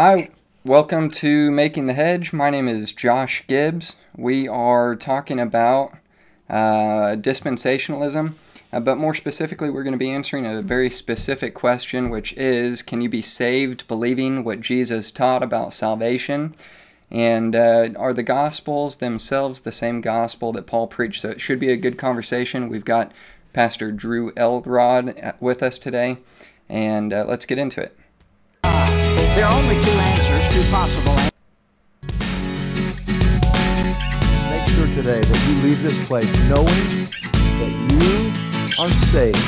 Hi, welcome to Making the Hedge. My name is Josh Gibbs. We are talking about uh, dispensationalism, uh, but more specifically, we're going to be answering a very specific question, which is Can you be saved believing what Jesus taught about salvation? And uh, are the Gospels themselves the same gospel that Paul preached? So it should be a good conversation. We've got Pastor Drew Elrod uh, with us today, and uh, let's get into it. There are only two answers, two possible answers. Make sure today that you leave this place knowing that you are saved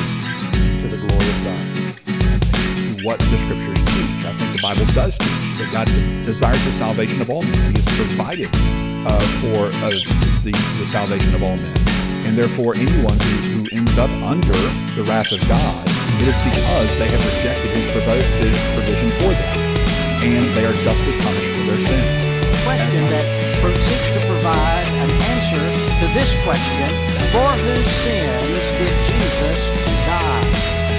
to the glory of God. to what the scriptures teach. I think the Bible does teach that God desires the salvation of all men. He has provided uh, for uh, the, the salvation of all men. And therefore, anyone who, who ends up under the wrath of God, it is because they have rejected his, his provision for them. And they are justly punished for their sins. Question that seeks to provide an answer to this question For whose sins did Jesus die?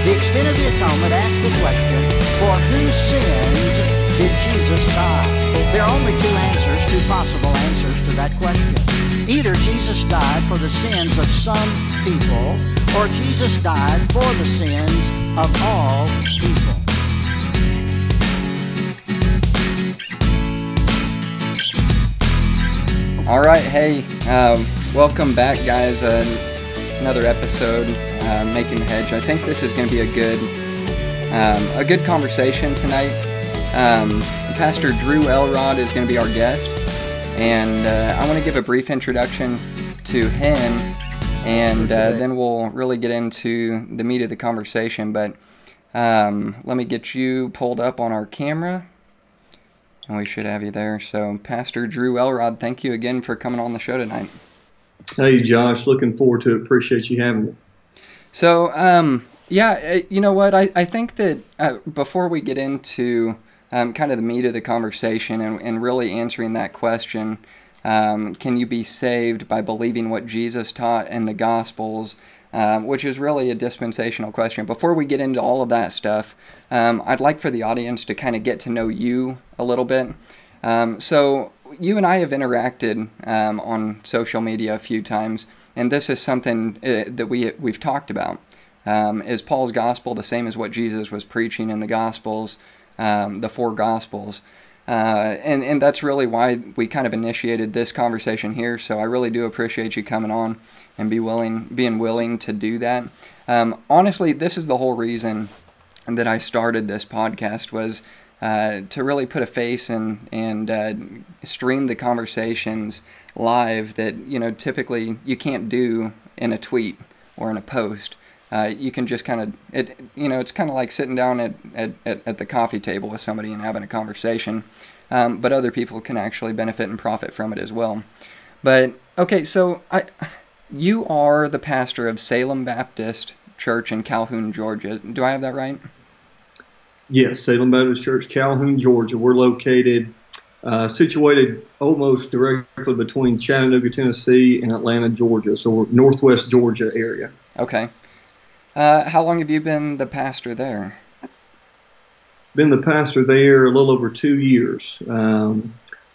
The extent of the atonement asks the question For whose sins did Jesus die? There are only two answers, two possible answers to that question. Either Jesus died for the sins of some people, or Jesus died for the sins of all people. All right, hey, um, welcome back, guys. Uh, another episode, uh, making the hedge. I think this is going to be a good, um, a good conversation tonight. Um, Pastor Drew Elrod is going to be our guest, and uh, I want to give a brief introduction to him, and uh, then we'll really get into the meat of the conversation. But um, let me get you pulled up on our camera. And we should have you there. So, Pastor Drew Elrod, thank you again for coming on the show tonight. Hey, Josh, looking forward to it. Appreciate you having me. So, um, yeah, uh, you know what? I, I think that uh, before we get into um, kind of the meat of the conversation and, and really answering that question, um, can you be saved by believing what Jesus taught in the Gospels? Um, which is really a dispensational question. Before we get into all of that stuff, um, I'd like for the audience to kind of get to know you a little bit. Um, so, you and I have interacted um, on social media a few times, and this is something uh, that we we've talked about. Um, is Paul's gospel the same as what Jesus was preaching in the Gospels, um, the four Gospels? Uh, and and that's really why we kind of initiated this conversation here. So I really do appreciate you coming on and be willing, being willing to do that. Um, honestly, this is the whole reason that I started this podcast was uh, to really put a face and and uh, stream the conversations live that you know typically you can't do in a tweet or in a post. Uh, you can just kind of it you know it's kind of like sitting down at, at, at, the coffee table with somebody and having a conversation um, but other people can actually benefit and profit from it as well but okay so i you are the pastor of salem baptist church in calhoun georgia do i have that right Yes, Salem Baptist Church, Calhoun, Georgia. We're located, uh, situated almost directly between Chattanooga, Tennessee, and Atlanta, Georgia. So we're northwest Georgia area. okay uh, how long have you been the pastor there Been the pastor there a little over two years. Um,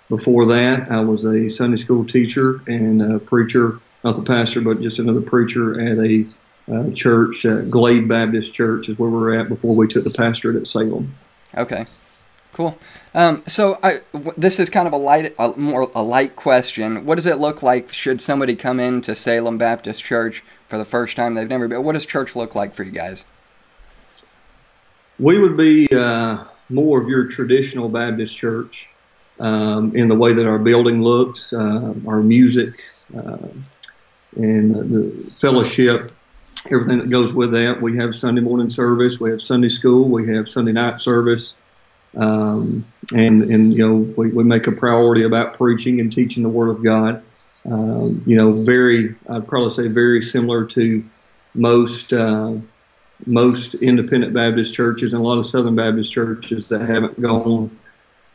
before that, I was a Sunday school teacher and a preacher, not the pastor, but just another preacher at a uh, church, uh, Glade Baptist Church, is where we're at before we took the pastorate at Salem. Okay, cool. Um, so I, w- this is kind of a light, a more a light question. What does it look like should somebody come into Salem Baptist Church for the first time? They've never been. What does church look like for you guys? We would be uh, more of your traditional Baptist church um, in the way that our building looks, uh, our music, uh, and the fellowship, everything that goes with that. We have Sunday morning service, we have Sunday school, we have Sunday night service, um, and and you know we, we make a priority about preaching and teaching the Word of God. Um, you know, very I'd probably say very similar to most. Uh, most independent Baptist churches and a lot of Southern Baptist churches that haven't gone,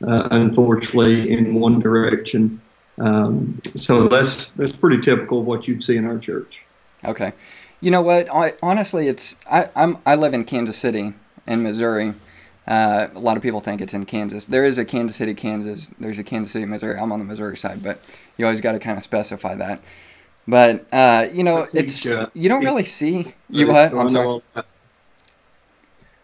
uh, unfortunately, in one direction. Um, so that's that's pretty typical of what you'd see in our church. Okay, you know what? I, honestly, it's I, I'm I live in Kansas City in Missouri, Uh, a lot of people think it's in Kansas. There is a Kansas City, Kansas. There's a Kansas City, Missouri. I'm on the Missouri side, but you always got to kind of specify that. But uh, you know, it's uh, you don't really see you what? I'm sorry.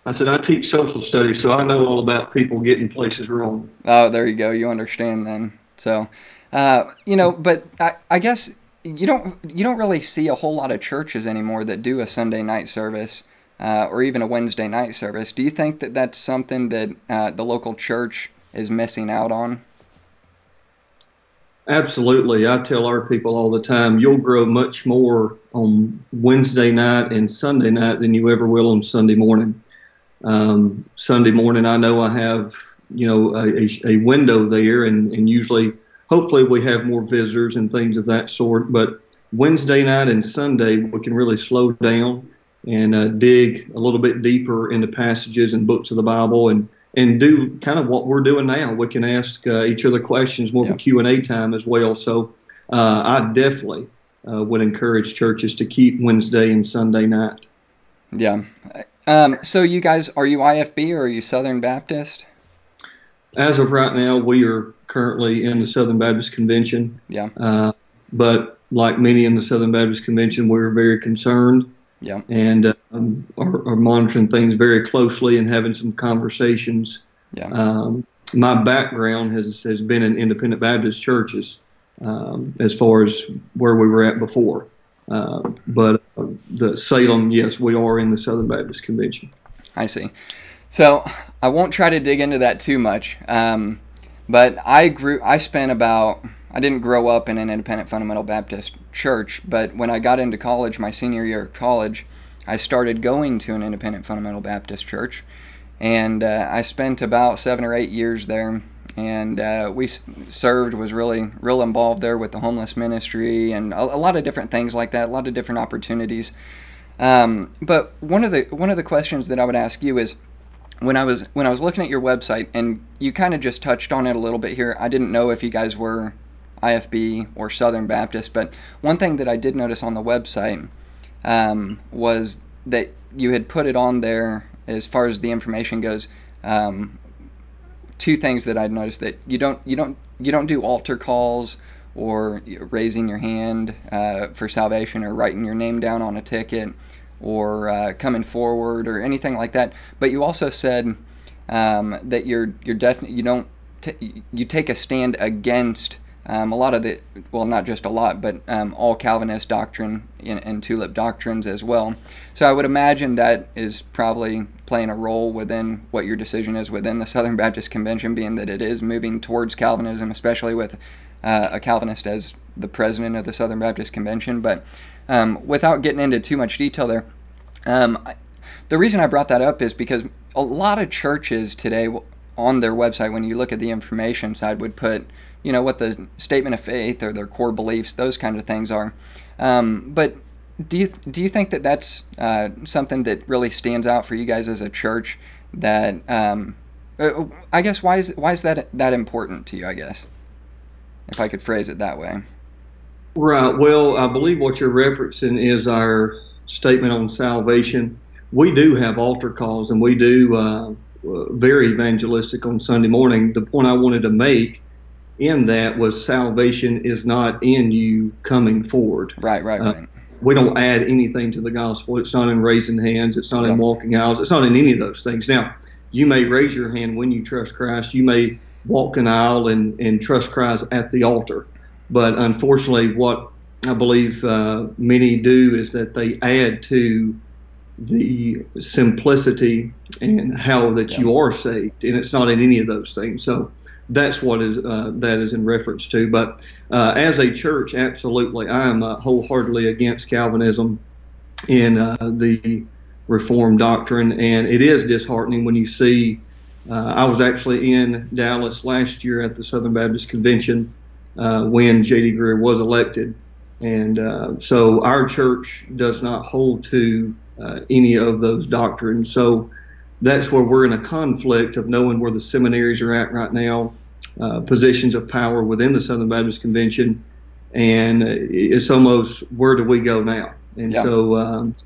I said I teach social studies, so I know all about people getting places wrong. Oh, there you go. You understand then. So, uh, you know, but I, I guess you don't you don't really see a whole lot of churches anymore that do a Sunday night service uh, or even a Wednesday night service. Do you think that that's something that uh, the local church is missing out on? Absolutely. I tell our people all the time, you'll grow much more on Wednesday night and Sunday night than you ever will on Sunday morning. Um, Sunday morning, I know I have, you know, a, a window there, and, and usually, hopefully, we have more visitors and things of that sort. But Wednesday night and Sunday, we can really slow down and uh, dig a little bit deeper into passages and books of the Bible and and do kind of what we're doing now. We can ask uh, each other questions, more of a Q&A time as well. So uh, I definitely uh, would encourage churches to keep Wednesday and Sunday night. Yeah. Um, so you guys, are you IFB or are you Southern Baptist? As of right now, we are currently in the Southern Baptist Convention. Yeah. Uh, but like many in the Southern Baptist Convention, we're very concerned yeah. and um, are, are, monitoring things very closely and having some conversations. Yeah. Um, my background has, has been in independent Baptist churches um, as far as where we were at before. Uh, but uh, the Salem, yes, we are in the Southern Baptist Convention. I see. So I won't try to dig into that too much. Um, but I grew. I spent about. I didn't grow up in an independent fundamental Baptist church, but when I got into college, my senior year of college, I started going to an independent fundamental Baptist church, and uh, I spent about seven or eight years there and uh, we served was really real involved there with the homeless ministry and a, a lot of different things like that a lot of different opportunities um, but one of the one of the questions that I would ask you is when I was when I was looking at your website and you kind of just touched on it a little bit here I didn't know if you guys were IFB or Southern Baptist but one thing that I did notice on the website um, was that you had put it on there as far as the information goes um, two things that I'd noticed that you don't you don't you don't do altar calls or raising your hand uh, for salvation or writing your name down on a ticket or uh, coming forward or anything like that. But you also said um, that you're you're definitely you don't t- you take a stand against um, a lot of the, well, not just a lot, but um, all Calvinist doctrine and, and, tulip doctrines as well. So I would imagine that is probably playing a role within what your decision is within the Southern Baptist Convention, being that it is moving towards Calvinism, especially with uh, a Calvinist as the president of the Southern Baptist Convention. But um, without getting into too much detail there, um, the reason I brought that up is because a lot of churches today on their website, when you look at the information side, would put you know what the statement of faith or their core beliefs, those kind of things are. Um, but do you do you think that that's uh, something that really stands out for you guys as a church? That um, uh, I guess why is why is that that important to you? I guess if I could phrase it that way. Right. Well, I believe what you're referencing is our statement on salvation. We do have altar calls, and we do uh, very evangelistic on Sunday morning. The point I wanted to make in that was salvation is not in you coming forward. Right, right, uh, right. we don't add anything to the gospel. It's not in raising hands. It's not yeah. in walking aisles. It's not in any of those things. Now, you may raise your hand when you trust Christ. You may walk an aisle and, and trust Christ at the altar. But unfortunately, what I believe uh, many do is that they add to the simplicity and how that yeah. you are saved, and it's not in any of those things. So that's what is uh, that is in reference to. But uh, as a church, absolutely, I am uh, wholeheartedly against Calvinism in uh, the Reformed doctrine, and it is disheartening when you see. Uh, I was actually in Dallas last year at the Southern Baptist Convention uh, when J.D. Greear was elected, and so our church does not hold to any of those doctrines. So that's where we're in a conflict of knowing where the seminaries are at right now, uh, positions of power within the Southern Baptist Convention, and it's almost where do we go now? And yeah. so, um,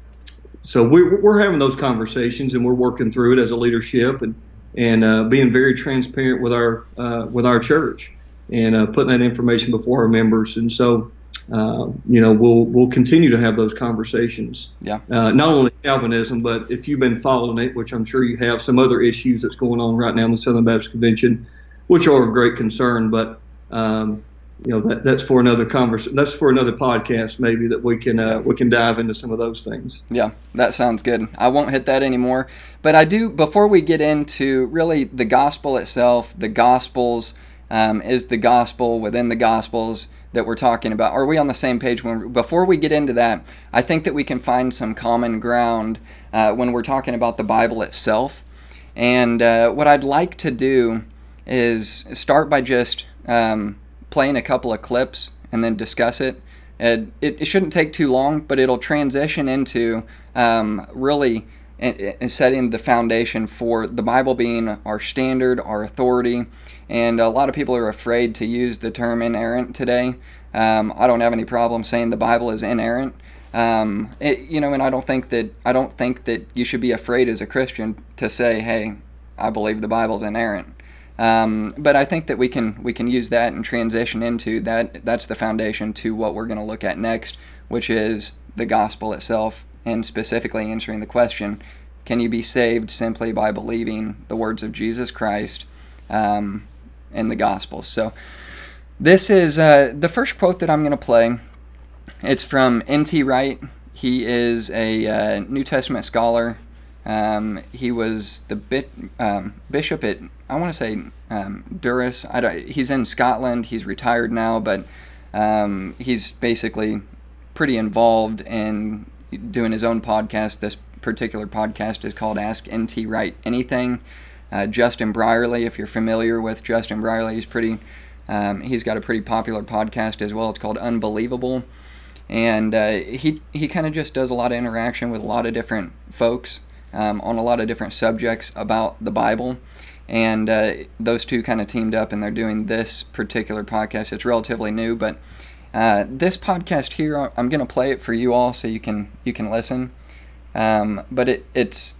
so we're, we're having those conversations and we're working through it as a leadership and and uh, being very transparent with our uh, with our church and uh, putting that information before our members. And so, uh, you know, we'll we'll continue to have those conversations. Yeah. Uh, not only Calvinism, but if you've been following it, which I'm sure you have, some other issues that's going on right now in the Southern Baptist Convention, which are of great concern. But um, you know, that, that's for another conversation. That's for another podcast, maybe that we can uh, we can dive into some of those things. Yeah, that sounds good. I won't hit that anymore, but I do. Before we get into really the gospel itself, the gospels um, is the gospel within the gospels that we're talking about. Are we on the same page? When before we get into that, I think that we can find some common ground uh, when we're talking about the Bible itself. And uh, what I'd like to do is start by just um, playing a couple of clips and then discuss it. And it, it shouldn't take too long, but it'll transition into um, really setting the foundation for the Bible being our standard, our authority. And a lot of people are afraid to use the term inerrant today. Um, I don't have any problem saying the Bible is inerrant. Um, it, you know, and I don't think that I don't think that you should be afraid as a Christian to say, "Hey, I believe the Bible is inerrant." Um, but I think that we can we can use that and transition into that. That's the foundation to what we're going to look at next, which is the gospel itself, and specifically answering the question: Can you be saved simply by believing the words of Jesus Christ um, in the Gospels. So, this is uh, the first quote that I'm going to play. It's from N.T. Wright. He is a uh, New Testament scholar. Um, he was the bit, um, bishop at I want to say um, Durham. I don't, he's in Scotland. He's retired now, but um, he's basically pretty involved in doing his own podcast. This particular podcast is called Ask NT Wright Anything. Uh, Justin Brierley, if you're familiar with Justin Brierley, he's pretty. Um, he's got a pretty popular podcast as well. It's called Unbelievable, and uh, he he kind of just does a lot of interaction with a lot of different folks um, on a lot of different subjects about the Bible and uh, those two kind of teamed up and they're doing this particular podcast it's relatively new but uh, this podcast here i'm going to play it for you all so you can you can listen um, but it, it's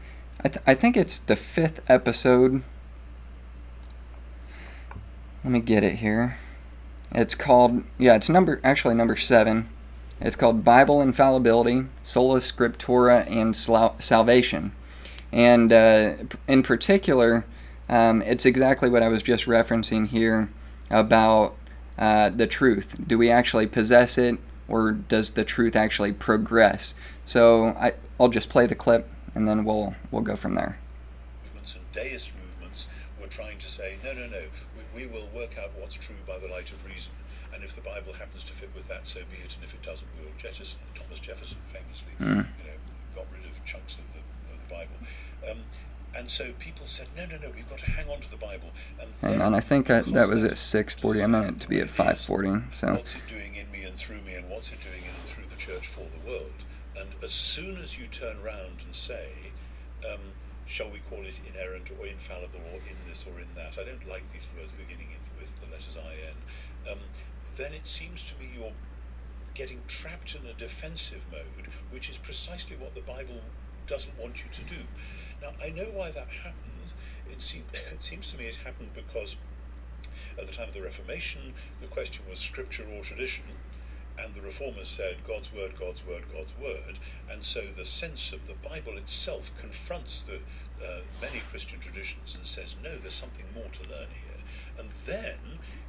I, th- I think it's the fifth episode. Let me get it here. It's called yeah it's number actually number seven. It's called bible infallibility sola scriptura and salvation. And uh, in particular um, it's exactly what I was just referencing here about uh, the truth. Do we actually possess it, or does the truth actually progress? So I, I'll just play the clip, and then we'll we'll go from there. Movements and deist movements were trying to say, no, no, no, we, we will work out what's true by the light of reason, and if the Bible happens to fit with that, so be it, and if it doesn't, we will jettison. Thomas Jefferson famously, mm. you know, got rid of chunks of the of the Bible. Um, and so people said, no, no, no, we've got to hang on to the Bible. And hang on, I think I, that was at 6.40. I meant it to be at 5.40. So. What's it doing in me and through me, and what's it doing in and through the church for the world? And as soon as you turn around and say, um, shall we call it inerrant or infallible or in this or in that, I don't like these words beginning with the letters in, um, then it seems to me you're getting trapped in a defensive mode, which is precisely what the Bible doesn't want you to do. Now, I know why that happened. It, seem, it seems to me it happened because at the time of the Reformation, the question was scripture or tradition, and the reformers said God's word, God's word, God's word, and so the sense of the Bible itself confronts the uh, many Christian traditions and says, no, there's something more to learn here. And then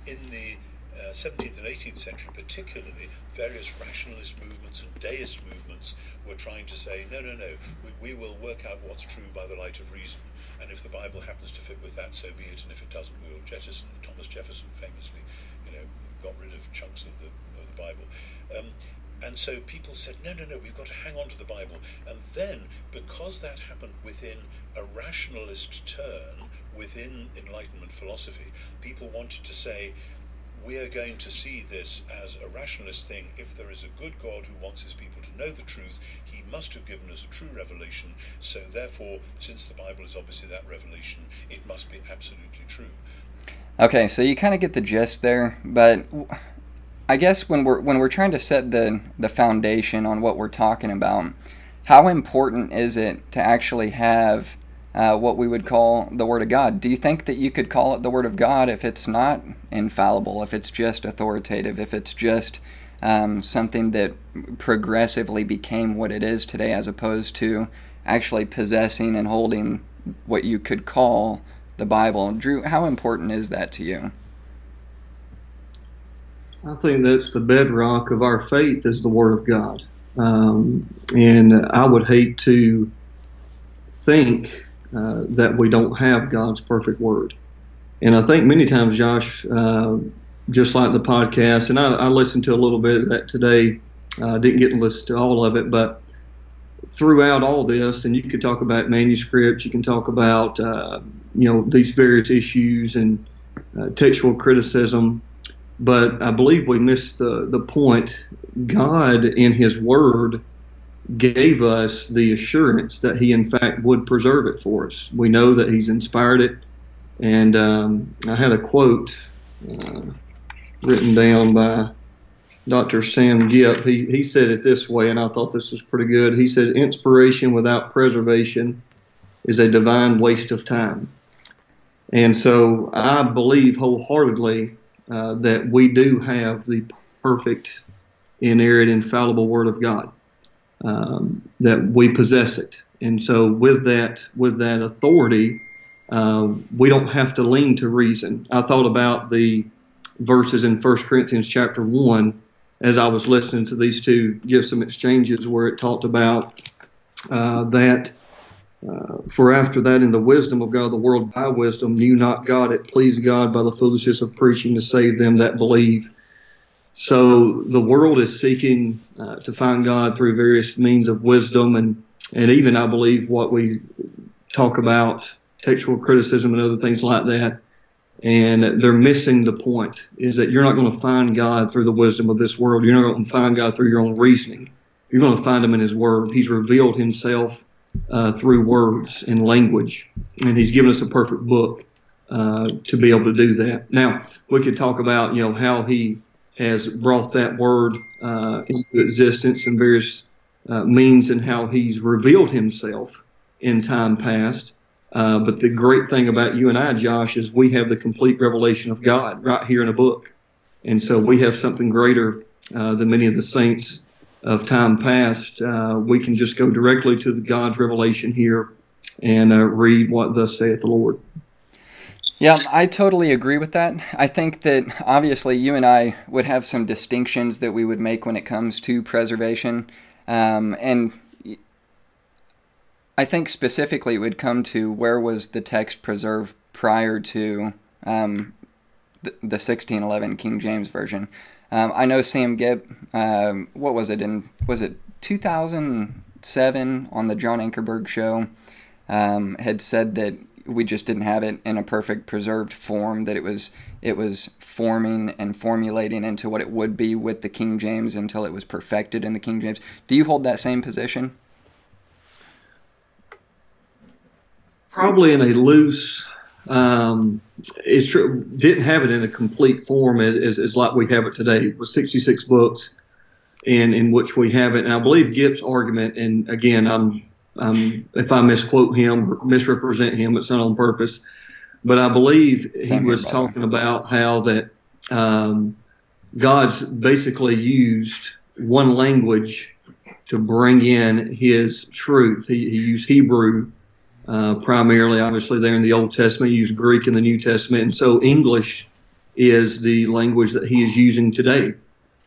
in the uh, 17th and 18th century, particularly, various rationalist movements and deist movements were trying to say, no, no, no, we, we will work out what's true by the light of reason. And if the Bible happens to fit with that, so be it. And if it doesn't, we will jettison. Thomas Jefferson famously, you know, got rid of chunks of the the Bible. Um, and so people said, no, no, no, we've got to hang on to the Bible. And then, because that happened within a rationalist turn within Enlightenment philosophy, people wanted to say, we are going to see this as a rationalist thing. If there is a good God who wants his people to know the truth, he must have given us a true revelation. So, therefore, since the Bible is obviously that revelation, it must be absolutely true. Okay, so you kind of get the gist there, but I guess when we're when we're trying to set the the foundation on what we're talking about, how important is it to actually have uh, what we would call the Word of God. Do you think that you could call it the Word of God if it's not infallible, if it's just authoritative, if it's just um, something that progressively became what it is today, as opposed to actually possessing and holding what you could call the Bible? Drew, how important is that to you? I think that's the bedrock of our faith is the Word of God. Um, and I would hate to think uh, that we don't have God's perfect word. And I think many times, Josh, uh, just like the podcast, and I, I, listened to a little bit of that today. Uh, didn't get to listen to all of it, but throughout all this, and you could talk about manuscripts, you can talk about uh, you know these various issues and uh, textual criticism, but I believe we missed the the point. God in His Word gave us the assurance that he in fact would preserve it for us. We know that he's inspired it. And um, I had a quote uh, written down by Dr. Sam Gipp. He, he said it this way, and I thought this was pretty good. He said, Inspiration without preservation is a divine waste of time. And so I believe wholeheartedly uh, that we do have the perfect, inerrant, infallible Word of God um, that we possess it. And so with that with that authority, uh, we don't have to lean to reason. I thought about the verses in 1 Corinthians chapter one as I was listening to these two give some exchanges where it talked about uh, that. Uh, for after that, in the wisdom of God, the world by wisdom knew not God. It pleased God by the foolishness of preaching to save them that believe. So the world is seeking uh, to find God through various means of wisdom and, and even, I believe, what we talk about, textual criticism and other things like that. And they're missing the point is that you're not going to find God through the wisdom of this world. You're not going to find God through your own reasoning. You're going to find Him in His Word. He's revealed Himself uh, through words and language, and He's given us a perfect book uh, to be able to do that. Now, we could talk about, you know, how He has brought that word uh, into existence and various uh, means and how he's revealed himself in time past. Uh, but the great thing about you and I, Josh, is we have the complete revelation of God right here in a book. And so we have something greater uh, than many of the saints of time past. Uh, we can just go directly to the God's revelation here and uh, read what thus saith the Lord. Yeah, I totally agree with that. I think that obviously you and I would have some distinctions that we would make when it comes to preservation. Um, and I think specifically it would come to where was the text preserved prior to um, the, the 1611 King James Version. Um, I know Sam Gipp. um, what was it, in, was it 2007 on the John Ankerberg show, um, had said that we just didn't have it in a perfect preserved form that it was it was forming and formulating into what it would be with the King James until it was perfected in the King James. Do you hold that same position? Probably in a loose. Um, it's true, didn't have it in a complete form as, as like we have it today. With 66 books, in in which we have it. And I believe Gipp's argument, and again, I'm um, if I misquote him, misrepresent him, it's not on purpose. But I believe he was talking about how that um, God's basically used one language to bring in His truth. He, he used Hebrew uh, primarily, obviously, there in the Old Testament. He used Greek in the New Testament, and so English is the language that He is using today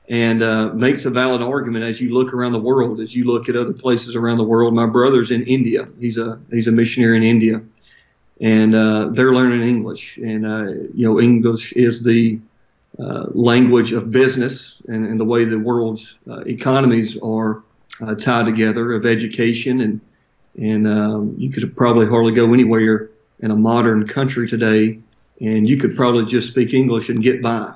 and uh, makes a valid argument as you look around the world, as you look at other places around the world. My brother's in India; he's a he's a missionary in India, and uh, they're learning English. And uh, you know, English is the uh, language of business and, and, the way the world's economies are tied together of education and and um, you could probably hardly go anywhere in a modern country today, and you could probably just speak English and get by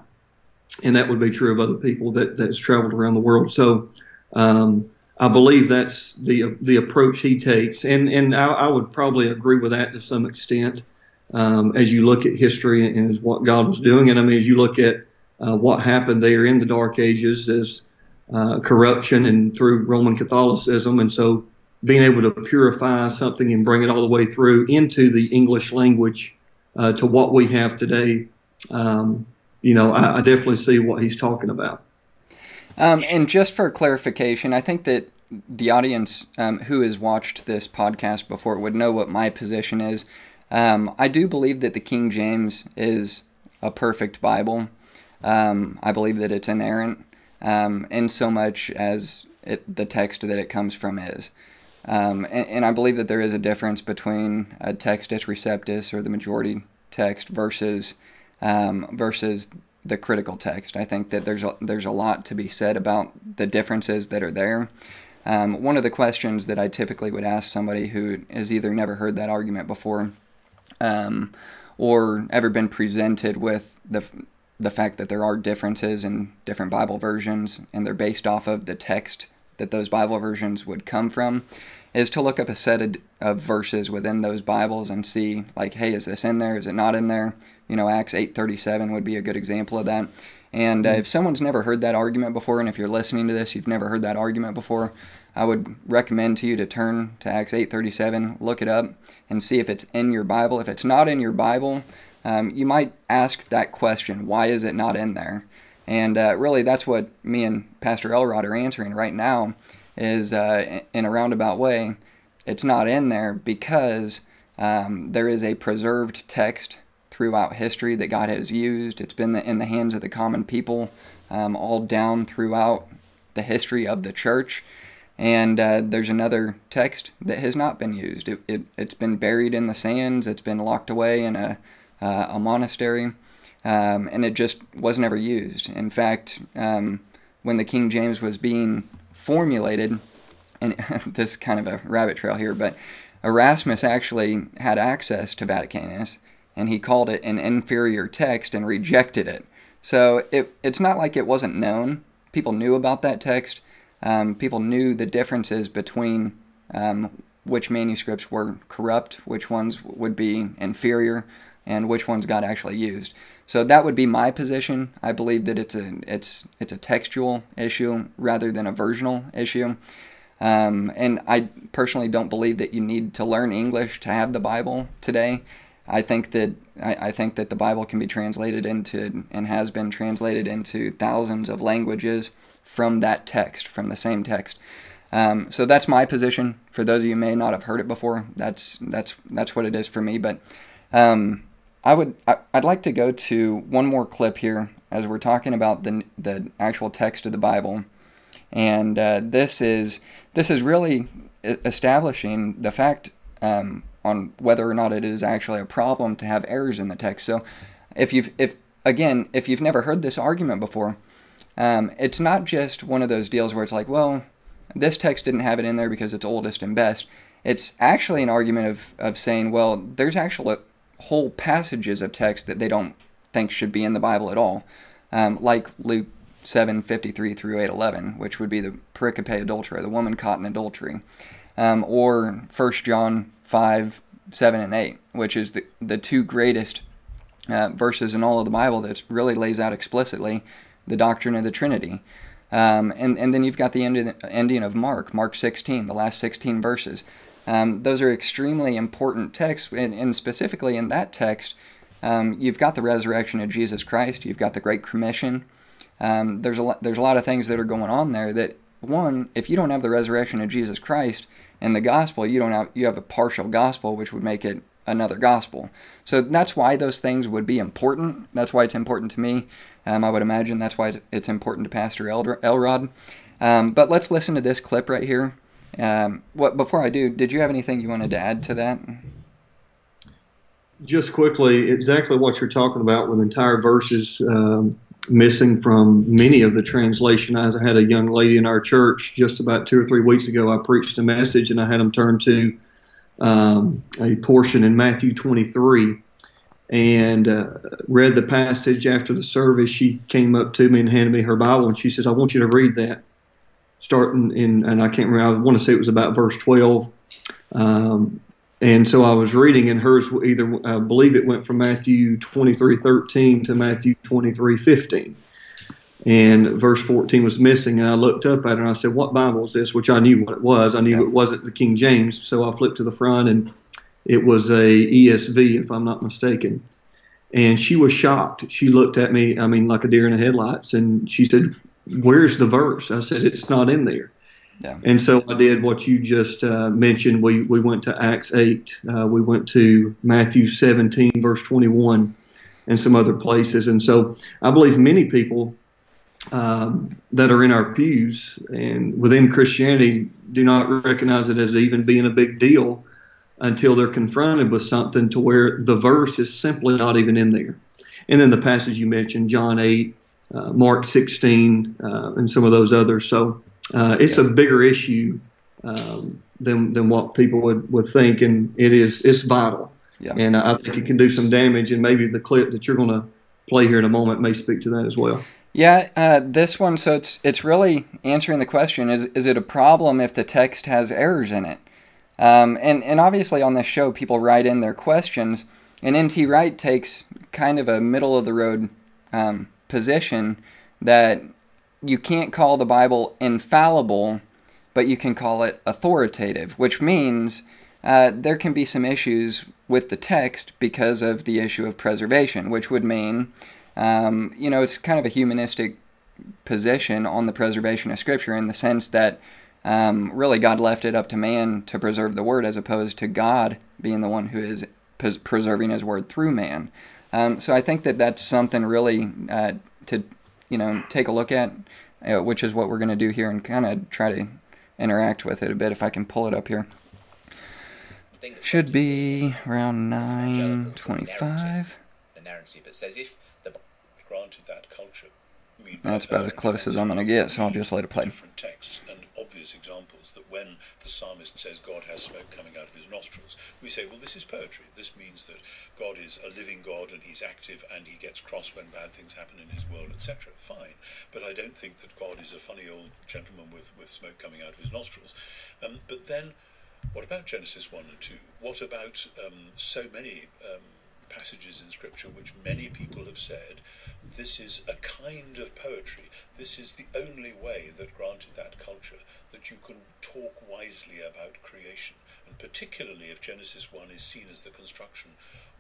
and that would be true of other people that that's traveled around the world. So um, I believe that's the the approach he takes, and and I, I would probably agree with that to some extent. Um, as you look at history and, as what God was doing, and I mean as you look at uh, what happened there in the Dark Ages as uh, corruption and through Roman Catholicism, and so being able to purify something and bring it all the way through into the English language uh, to what we have today. Um, you know, I, I, definitely see what he's talking about. Um, and just for clarification, I think that the audience um, who has watched this podcast before would know what my position is. Um, I do believe that the King James is a perfect Bible. Um, I believe that it's inerrant um, in so much as it, the text that it comes from is. Um, and, and, I believe that there is a difference between a textus receptus or the majority text versus um, versus the critical text. I think that there's a, there's a lot to be said about the differences that are there. Um, one of the questions that I typically would ask somebody who has either never heard that argument before um, or ever been presented with the the fact that there are differences in different Bible versions and they're based off of the text that those Bible versions would come from is to look up a set of, of, verses within those Bibles and see like, hey, is this in there? Is it not in there? You know, Acts 8:37 would be a good example of that. And uh, if someone's never heard that argument before, and if you're listening to this, you've never heard that argument before, I would recommend to you to turn to Acts 8:37, look it up, and see if it's in your Bible. If it's not in your Bible, um, you might ask that question: Why is it not in there? And uh, really, that's what me and Pastor Elrod are answering right now. Is uh, in a roundabout way, it's not in there because um, there is a preserved text throughout history that God has used. It's been in the hands of the common people um, all down throughout the history of the church. And uh, there's another text that has not been used. It, it, has been buried in the sands, it's been locked away in a, uh, a monastery, um, and it just was never used. In fact, um, when the King James was being formulated, and this kind of a rabbit trail here, but Erasmus actually had access to Vaticanus, and he called it an inferior text and rejected it. So it, it's not like it wasn't known. People knew about that text, um, people knew the differences between um, which manuscripts were corrupt, which ones would be inferior, and which ones got actually used. So that would be my position. I believe that it's a it's it's a textual issue rather than a versional issue. Um, and I personally don't believe that you need to learn English to have the Bible today. I think that I, I, think that the Bible can be translated into and has been translated into thousands of languages from that text, from the same text. Um, so that's my position. For those of you may not have heard it before, that's that's that's what it is for me. But um, I would I, would like to go to one more clip here as we're talking about the the actual text of the Bible, and uh, this is this is really establishing the fact um, on whether or not it is actually a problem to have errors in the text. So if you've if again if you've never heard this argument before um, it's not just one of those deals where it's like, well, this text didn't have it in there because it's oldest and best. It's actually an argument of, of saying, well, there's actual whole passages of text that they don't think should be in the Bible at all, um, like Luke 7:53 through 8:11, which would be the pericope adulterae, the woman caught in adultery, um, or 1 John 5, 7 and 8, which is the, the two greatest uh, verses in all of the Bible that really lays out explicitly the doctrine of the Trinity. Um, and, and then you've got the ending of Mark, Mark 16, the last 16 verses. Um, those are extremely important texts, and, and specifically in that text, um, you've got the resurrection of Jesus Christ, you've got the Great Commission. Um, there's, a lot, there's a lot of things that are going on there that, one, if you don't have the resurrection of Jesus Christ and the gospel, you don't have you have a partial gospel, which would make it another gospel. So that's why those things would be important. That's why it's important to me. Um, I would imagine that's why it's important to Pastor Elrod. Um, but let's listen to this clip right here. Um, what before I do, did you have anything you wanted to add to that? Just quickly, exactly what you're talking about with entire verses um, missing from many of the translation. I had a young lady in our church just about two or three weeks ago. I preached a message and I had them turn to um, a portion in Matthew 23 and uh, read the passage after the service. She came up to me and handed me her Bible, and she says, "I want you to read that." Starting in, and I can't remember. I want to say it was about verse twelve. Um, and so I was reading, and hers either I believe it went from Matthew twenty three thirteen to Matthew twenty three fifteen. and verse 14 was missing. And I looked up at it and I said, What Bible is this? Which I knew what it was. I knew Yeah. it wasn't the King James. So I flipped to the front and it was a ESV, if I'm not mistaken. And she was shocked. She looked at me, I mean, like a deer in the headlights. And she said, Where's the verse? I said, It's not in there. Yeah. And so I did what you just uh, mentioned. We, we went to Acts 8, uh, we went to Matthew 17, verse 21, and some other places. And so I believe many people um, that are in our pews and within Christianity do not recognize it as even being a big deal until they're confronted with something to where the verse is simply not even in there. And then the passage you mentioned, John 8, uh, Mark 16, uh, and some of those others. So uh, it's a bigger issue um, than than what people would, would think, and it is it's vital. Yeah. And I think it can do some damage, and maybe the clip that you're going to play here in a moment may speak to that as well. Yeah, uh, this one. So it's it's really answering the question: is is it a problem if the text has errors in it? Um, and and obviously on this show, people write in their questions, and NT Wright takes kind of a middle of the road um, position that you can't call the Bible infallible, but you can call it authoritative, which means uh, there can be some issues with the text because of the issue of preservation, which would mean, um, you know, it's kind of a humanistic position on the preservation of Scripture in the sense that um, really God left it up to man to preserve the Word as opposed to God being the one who is pres- preserving His Word through man. Um, so I think that that's something really uh, to, you know, take a look at, uh, which is what we're going to do here and kind of try to interact with it a bit if I can pull it up here. Should be around evangelical sort of 925. The narrative says if the Granted that culture. That's about as close as I'm gonna get, so I'll just let it play. Different texts and obvious examples that when the psalmist says God has smoke coming out of his nostrils, we say, well, this is poetry. This means that God is a living God and he's active and he gets cross when bad things happen in his world, etc. Fine. But I don't think that God is a funny old gentleman with, with smoke coming out of his nostrils. Um, but then, what about Genesis 1 and 2? What about um, so many um, passages in Scripture which many people have said this is a kind of poetry. This is the only way that, granted that culture, that you can talk wisely about creation. And particularly if Genesis 1 is seen as the construction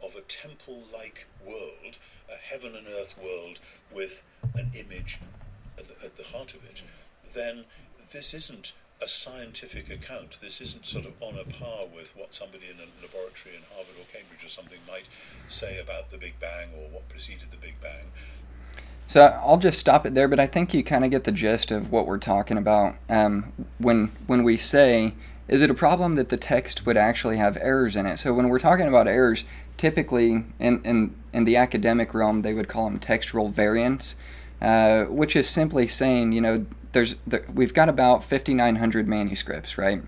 of a temple like world, a heaven and earth world with an image at the, at the heart of it, then this isn't a scientific account. This isn't sort of on a par with what somebody in a laboratory in Harvard or Cambridge or something might say about the Big Bang or what preceded the Big Bang. So I'll just stop it there, but I think you kind of get the gist of what we're talking about um, when when we say, is it a problem that the text would actually have errors in it? So when we're talking about errors, typically in in, in the academic realm, they would call them textual variants, uh, which is simply saying, you know, there's the, we've got about 5,900 manuscripts, right?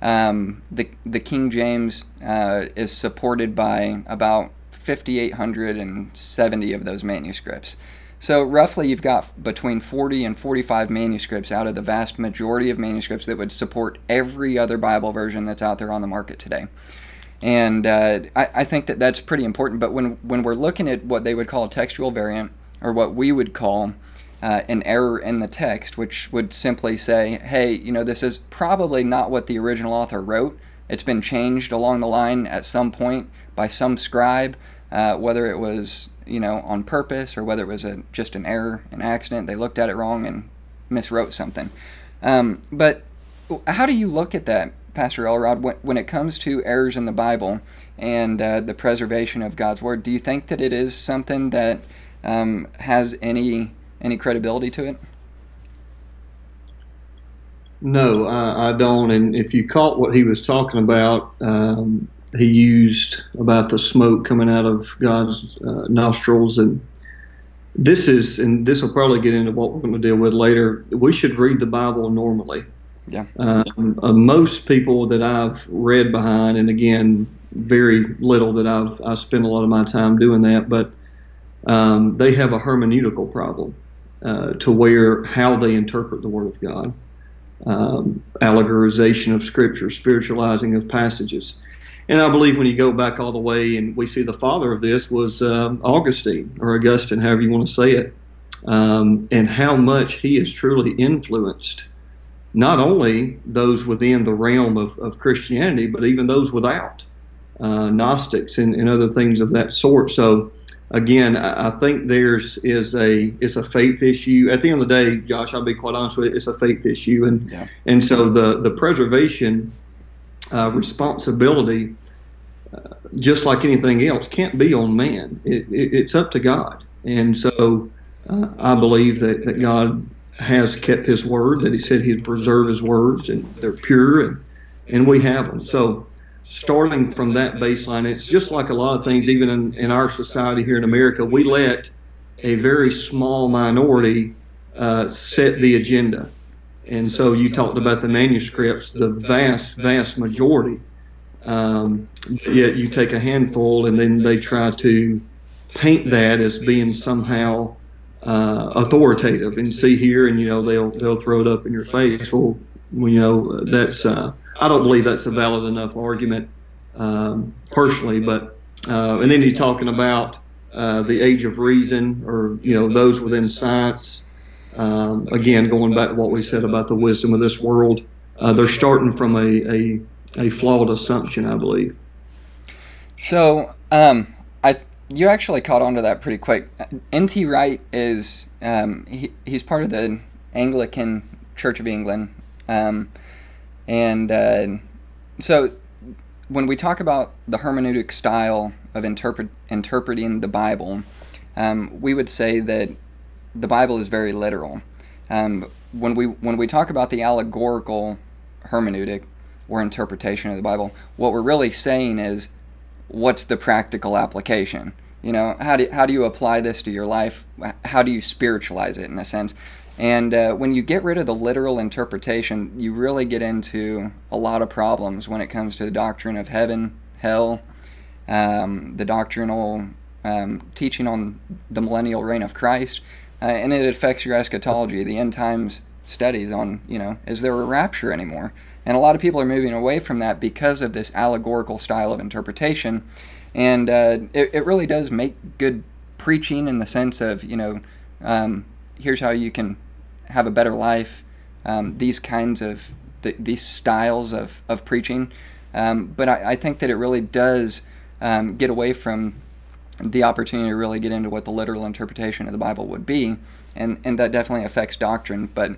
Um, the the King James uh, is supported by about 5,870 of those manuscripts. So roughly, you've got between 40 and 45 manuscripts out of the vast majority of manuscripts that would support every other Bible version that's out there on the market today. And uh, I, I think that that's pretty important. But when when we're looking at what they would call a textual variant, or what we would call uh, an error in the text, which would simply say, hey, you know, this is probably not what the original author wrote. It's been changed along the line at some point by some scribe, uh, whether it was, you know, on purpose or whether it was a, just an error, an accident. They looked at it wrong and miswrote something. Um, but how do you look at that, Pastor Elrod, when, when it comes to errors in the Bible and uh, the preservation of God's Word? Do you think that it is something that um, has any any credibility to it? No, I, I don't. And if you caught what he was talking about, um, he used about the smoke coming out of God's uh, nostrils. And this is, and this will probably get into what we're going to deal with later. We should read the Bible normally. Yeah. Um, uh, most people that I've read behind, and again, very little that I've I spend a lot of my time doing that, but um, they have a hermeneutical problem uh, to where how they interpret the Word of God, um, allegorization of Scripture, spiritualizing of passages. And I believe when you go back all the way, and we see the father of this was um, Augustine or Augustine, however you want to say it. um, and how much he has truly influenced not only those within the realm of, of Christianity, but even those without, uh, Gnostics and, and other things of that sort. So, again, I, I think there's is a it's a faith issue. At the end of the day, Josh, I'll be quite honest with you, it's a faith issue, and Yeah. and so the the preservation uh, responsibility, uh, just like anything else, can't be on man. It, it, it's up to God, and so uh, I believe that, that God has kept His word. That He said He'd preserve His words, and they're pure, and and we have them. So starting from that baseline, it's just like a lot of things, even in, in our society here in America, we let a very small minority uh, set the agenda. And so you talked about the manuscripts, the vast, vast majority. Um, yet you take a handful and then they try to paint that as being somehow uh, authoritative. And see here, and you know they'll they'll throw it up in your face. Well, you know that's uh, I don't believe that's a valid enough argument um, personally. But uh, and then he's talking about uh, the age of reason, or you know those within science. Um, again, going back to what we said about the wisdom of this world, uh, they're starting from a, a, a flawed assumption, I believe. So, um, I you actually caught on to that pretty quick. N.T. Wright is um, he, he's part of the Anglican Church of England, um, and uh, so when we talk about the hermeneutic style of interpret interpreting the Bible, um, we would say that the Bible is very literal. Um, when we when we talk about the allegorical hermeneutic or interpretation of the Bible, what we're really saying is what's the practical application? You know, how do how do you apply this to your life? How do you spiritualize it in a sense? And uh, when you get rid of the literal interpretation, you really get into a lot of problems when it comes to the doctrine of heaven, hell, um, the doctrinal um, teaching on the millennial reign of Christ, uh, and it affects your eschatology, the end times studies on, you know, is there a rapture anymore? And a lot of people are moving away from that because of this allegorical style of interpretation. And uh, it, it really does make good preaching in the sense of, you know, um, here's how you can have a better life, um, these kinds of, th- these styles of, of preaching. Um, but I, I think that it really does um, get away from the opportunity to really get into what the literal interpretation of the Bible would be, and, and that definitely affects doctrine. But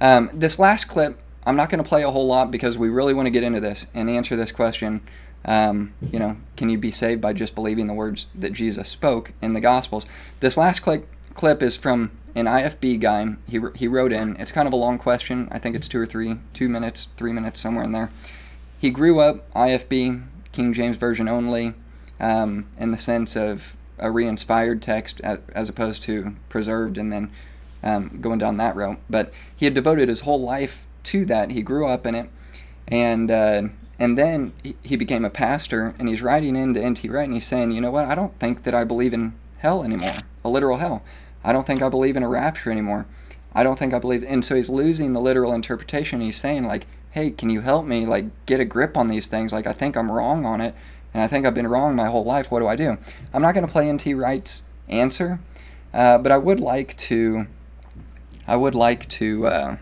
um, this last clip, I'm not going to play a whole lot because we really want to get into this and answer this question. Um, you know, can you be saved by just believing the words that Jesus spoke in the Gospels? This last clip clip is from an IFB guy. He he wrote in. It's kind of a long question. I think it's two or three, two minutes, three minutes, somewhere in there. He grew up IFB, King James Version only, um, in the sense of a re-inspired text as, as opposed to preserved and then um, going down that route. But he had devoted his whole life to that. He grew up in it, and uh, and then he, became a pastor. And he's writing into N.T. Wright, and he's saying, you know what? I don't think that I believe in hell anymore, a literal hell. I don't think I believe in a rapture anymore. I don't think I believe. And so he's losing the literal interpretation. He's saying like, hey, can you help me like get a grip on these things? Like I think I'm wrong on it, and I think I've been wrong my whole life. What do I do? I'm not going to play N.T. Wright's answer, uh, but I would like to. I would like to uh,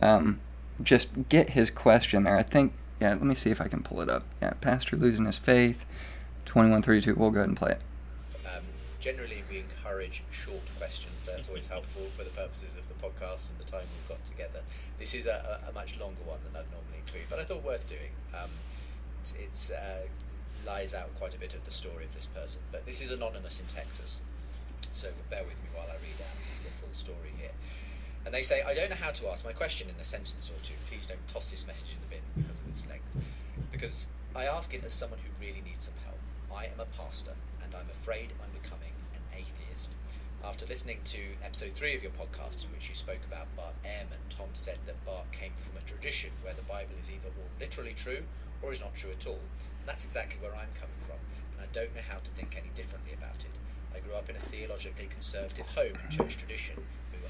um, just get his question there. I think. Yeah, let me see if I can pull it up. Yeah, pastor losing his faith. Twenty-one thirty-two. We'll go ahead and play it. Um, generally, we encourage short questions. That's always helpful for the purposes of the podcast and the time we've got together. This is a, a, much longer one than I'd normally include, but I thought worth doing. Um, it's, it's uh, lies out quite a bit of the story of this person, but this is anonymous in Texas. So bear with me while I read out the full story. And they say, I don't know how to ask my question in a sentence or two. Please don't toss this message in the bin because of its length. Because I ask it as someone who really needs some help. I am a pastor, and I'm afraid I'm becoming an atheist. After listening to episode 3 of your podcast, in which you spoke about Bart Ehrman, and Tom said that Bart came from a tradition where the Bible is either all literally true or is not true at all. And that's exactly where I'm coming from, and I don't know how to think any differently about it. I grew up in a theologically conservative home and church tradition.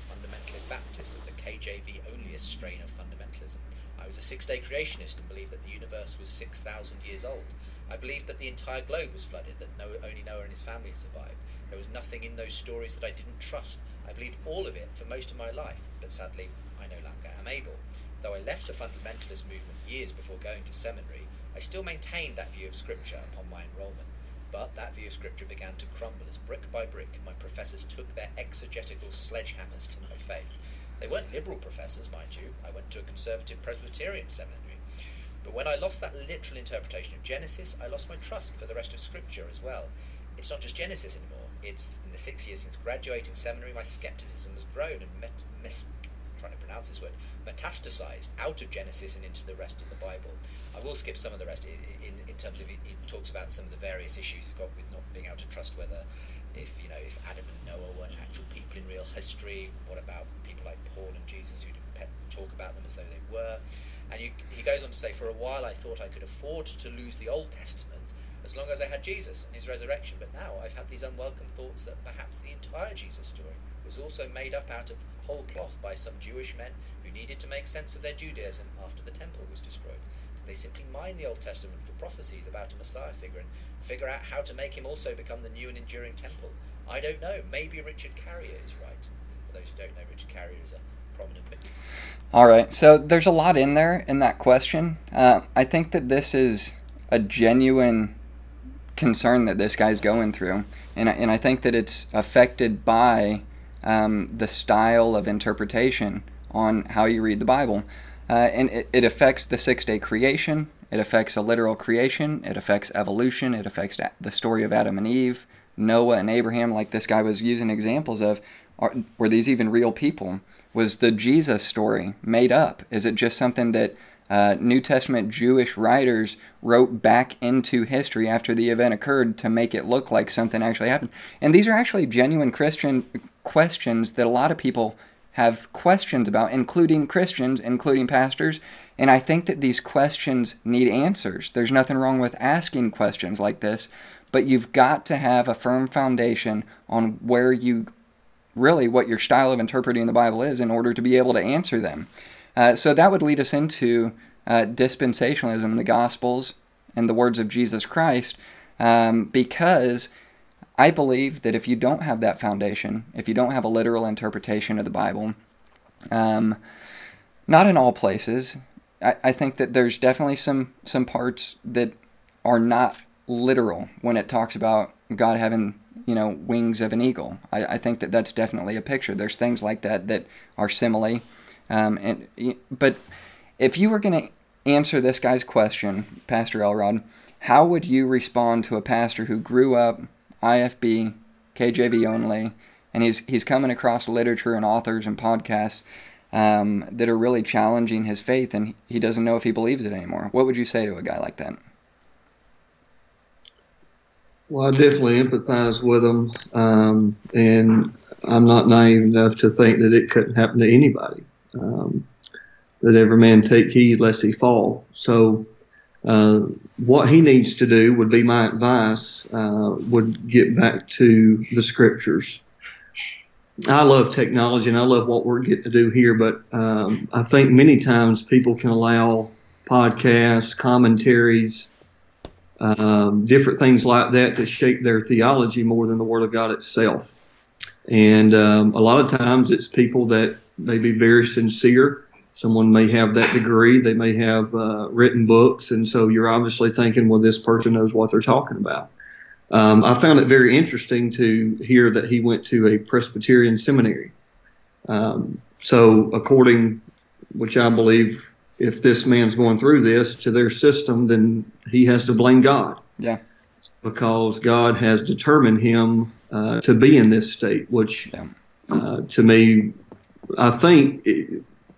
Fundamentalist Baptists of the KJV onlyist strain of fundamentalism. I was a six day creationist and believed that the universe was 6,000 years old. I believed that the entire globe was flooded, that no, only Noah and his family had survived. There was nothing in those stories that I didn't trust. I believed all of it for most of my life, but sadly, I no longer am able. Though I left the fundamentalist movement years before going to seminary, I still maintained that view of Scripture upon my enrolment. But that view of Scripture began to crumble as brick by brick my professors took their exegetical sledgehammers to my faith. They weren't liberal professors, mind you. I went to a conservative Presbyterian seminary. But when I lost that literal interpretation of Genesis, I lost my trust for the rest of Scripture as well. It's not just Genesis anymore. It's in the six years since graduating seminary, my skepticism has grown and met, mis, trying to pronounce this word, metastasized out of Genesis and into the rest of the Bible. I will skip some of the rest in, in, in terms of it, it, talks about some of the various issues you've got with not being able to trust whether if you know if Adam and Noah weren't mm-hmm. actual people in real history. What about people like Paul and Jesus who didn't talk about them as though they were? And you, he goes on to say, for a while I thought I could afford to lose the Old Testament as long as I had Jesus and his resurrection. But now I've had these unwelcome thoughts that perhaps the entire Jesus story was also made up out of whole cloth by some Jewish men who needed to make sense of their Judaism after the temple was destroyed. They simply mine the Old Testament for prophecies about a Messiah figure and figure out how to make him also become the new and enduring temple. I don't know. Maybe Richard Carrier is right. For those who don't know, Richard Carrier is a prominent. All right. So there's a lot in there in that question. Uh, I think that this is a genuine concern that this guy's going through, and I, and I think that it's affected by um, the style of interpretation on how you read the Bible. Uh, and it, it affects the six day creation, it affects a literal creation, it affects evolution, it affects the story of Adam and Eve, Noah and Abraham, like this guy was using examples of. Are, were these even real people? Was the Jesus story made up? Is it just something that uh, New Testament Jewish writers wrote back into history after the event occurred to make it look like something actually happened? And these are actually genuine Christian questions that a lot of people have questions about, including Christians, including pastors. And I think that these questions need answers. There's nothing wrong with asking questions like this, but you've got to have a firm foundation on where you really what your style of interpreting the Bible is in order to be able to answer them. Uh, so that would lead us into uh, dispensationalism, the Gospels, and the words of Jesus Christ, um, because I believe that if you don't have that foundation, if you don't have a literal interpretation of the Bible, um, not in all places, I, I think that there's definitely some some parts that are not literal when it talks about God having you know wings of an eagle. I, I think that that's definitely a picture. There's things like that that are simile, um, and but if you were going to answer this guy's question, Pastor Elrod, how would you respond to a pastor who grew up IFB, KJV only, and he's he's coming across literature and authors and podcasts um, that are really challenging his faith, and he doesn't know if he believes it anymore. What would you say to a guy like that? Well, I definitely empathize with him, um, and I'm not naive enough to think that it couldn't happen to anybody. Um, that every man take heed lest he fall. So uh, what he needs to do would be my advice, uh, would get back to the scriptures. I love technology and I love what we're getting to do here, but um, I think many times people can allow podcasts, commentaries, um, different things like that to shape their theology more than the Word of God itself. And um, a lot of times it's people that may be very sincere someone may have that degree, they may have uh, written books, and so you're obviously thinking, well, this person knows what they're talking about. Um, I found it very interesting to hear that he went to a Presbyterian seminary. Um, so, according, which I believe, if this man's going through this to their system, then he has to blame God. Yeah. Because God has determined him uh, to be in this state, which yeah. uh, to me, I think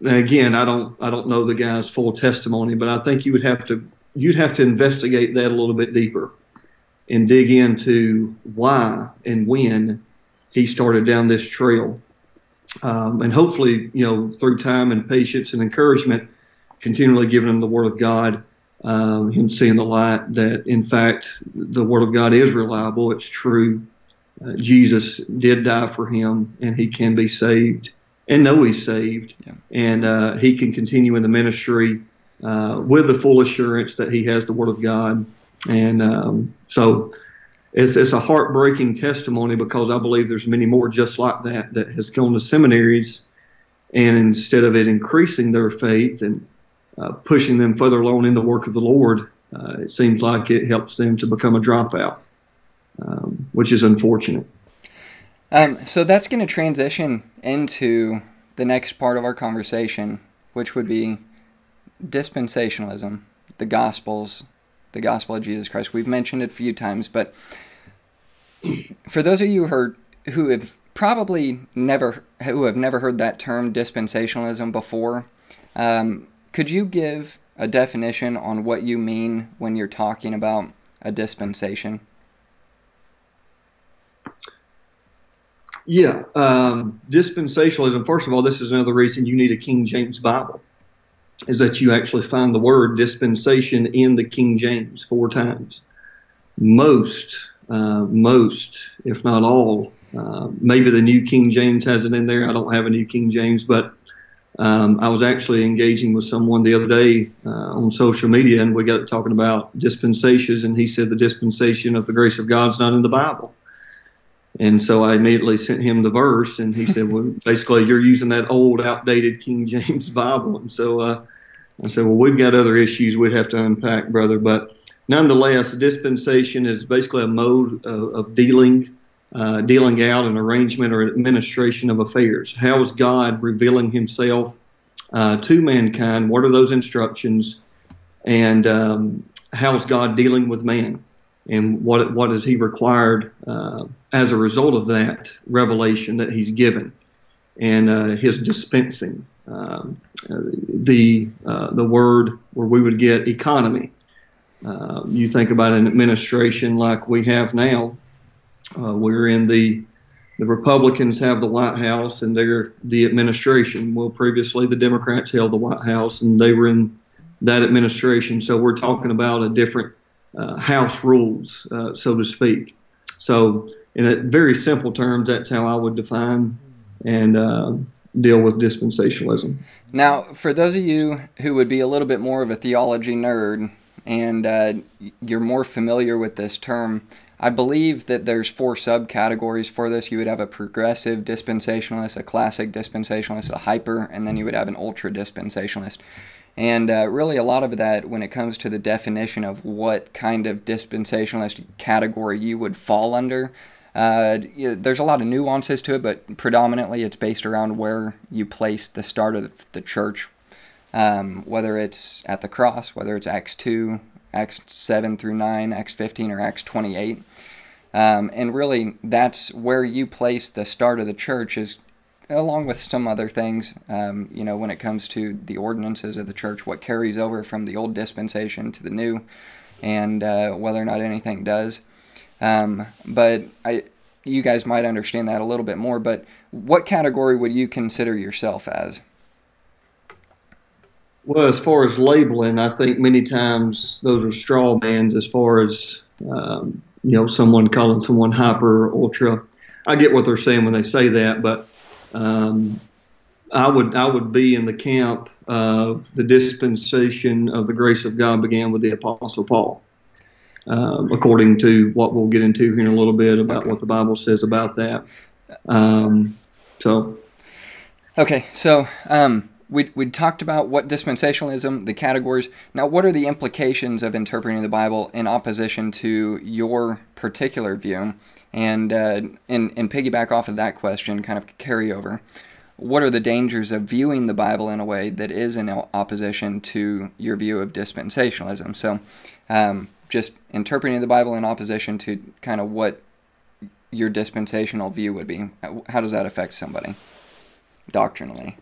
again, I don't I don't know the guy's full testimony, but I think you would have to you'd have to investigate that a little bit deeper and dig into why and when he started down this trail. Um, and hopefully, you know, through time and patience and encouragement, continually giving him the Word of God, um, him seeing the light that, in fact, the Word of God is reliable, it's true. Uh, Jesus did die for him, and he can be saved and know he's saved, yeah. and uh, he can continue in the ministry uh, with the full assurance that he has the Word of God and um, so it's, it's a heartbreaking testimony because I believe there's many more just like that that has gone to seminaries, and instead of it increasing their faith and uh, pushing them further along in the work of the Lord, uh, it seems like it helps them to become a dropout, um, which is unfortunate. Um, so that's going to transition into the next part of our conversation, which would be dispensationalism, the Gospels, the Gospel of Jesus Christ. We've mentioned it a few times, but for those of you who, are, who have probably never who have never heard that term dispensationalism before, um, could you give a definition on what you mean when you're talking about a dispensation? Yeah, um, dispensationalism. First of all, this is another reason you need a King James Bible, is that you actually find the word dispensation in the King James four times. Most, uh, most, if not all, uh, maybe the New King James has it in there. I don't have a New King James, but um, I was actually engaging with someone the other day uh, on social media, and we got talking about dispensations, and he said the dispensation of the grace of God's not in the Bible. And so I immediately sent him the verse, and he said, "Well, basically, you're using that old, outdated King James Bible." And so uh, I said, "Well, we've got other issues we'd have to unpack, brother." But nonetheless, dispensation is basically a mode of, of dealing, uh, dealing out an arrangement or administration of affairs. How is God revealing Himself uh, to mankind? What are those instructions? And um, how is God dealing with man? And what what is He required? As a result of that revelation that he's given and uh, his dispensing. Um, the uh, the word where we would get economy. Uh, you think about an administration like we have now. Uh, we're in the the Republicans have the White House and they're the administration. Well, previously the Democrats held the White House and they were in that administration. So we're talking about a different uh, House rules, uh, so to speak. So in very simple terms, that's how I would define and uh, deal with dispensationalism. Now, for those of you who would be a little bit more of a theology nerd and uh, you're more familiar with this term, I believe that there's four subcategories for this. You would have a progressive dispensationalist, a classic dispensationalist, a hyper, and then you would have an ultra dispensationalist. And uh, really, a lot of that, when it comes to the definition of what kind of dispensationalist category you would fall under, uh, there's a lot of nuances to it, but predominantly it's based around where you place the start of the church, um, whether it's at the cross, whether it's Acts 2, Acts 7 through 9, Acts 15, or Acts 28. Um, and really, that's where you place the start of the church is along with some other things, um, you know, when it comes to the ordinances of the church, what carries over from the old dispensation to the new, and uh, whether or not anything does. Um, but I, you guys might understand that a little bit more. But what category would you consider yourself as? Well, as far as labeling, I think many times those are straw bands. As far as um, you know, someone calling someone hyper or ultra. I get what they're saying when they say that, but um, I would I would be in the camp of the dispensation of the grace of God began with the Apostle Paul um, according to what we'll get into here in a little bit about okay. what the Bible says about that. Um, so, okay, so um, we we talked about what dispensationalism, the categories. Now, what are the implications of interpreting the Bible in opposition to your particular view? And uh, and and piggyback off of that question, kind of carry over. What are the dangers of viewing the Bible in a way that is in opposition to your view of dispensationalism? So, um, just interpreting the Bible in opposition to kind of what your dispensational view would be. How does that affect somebody doctrinally?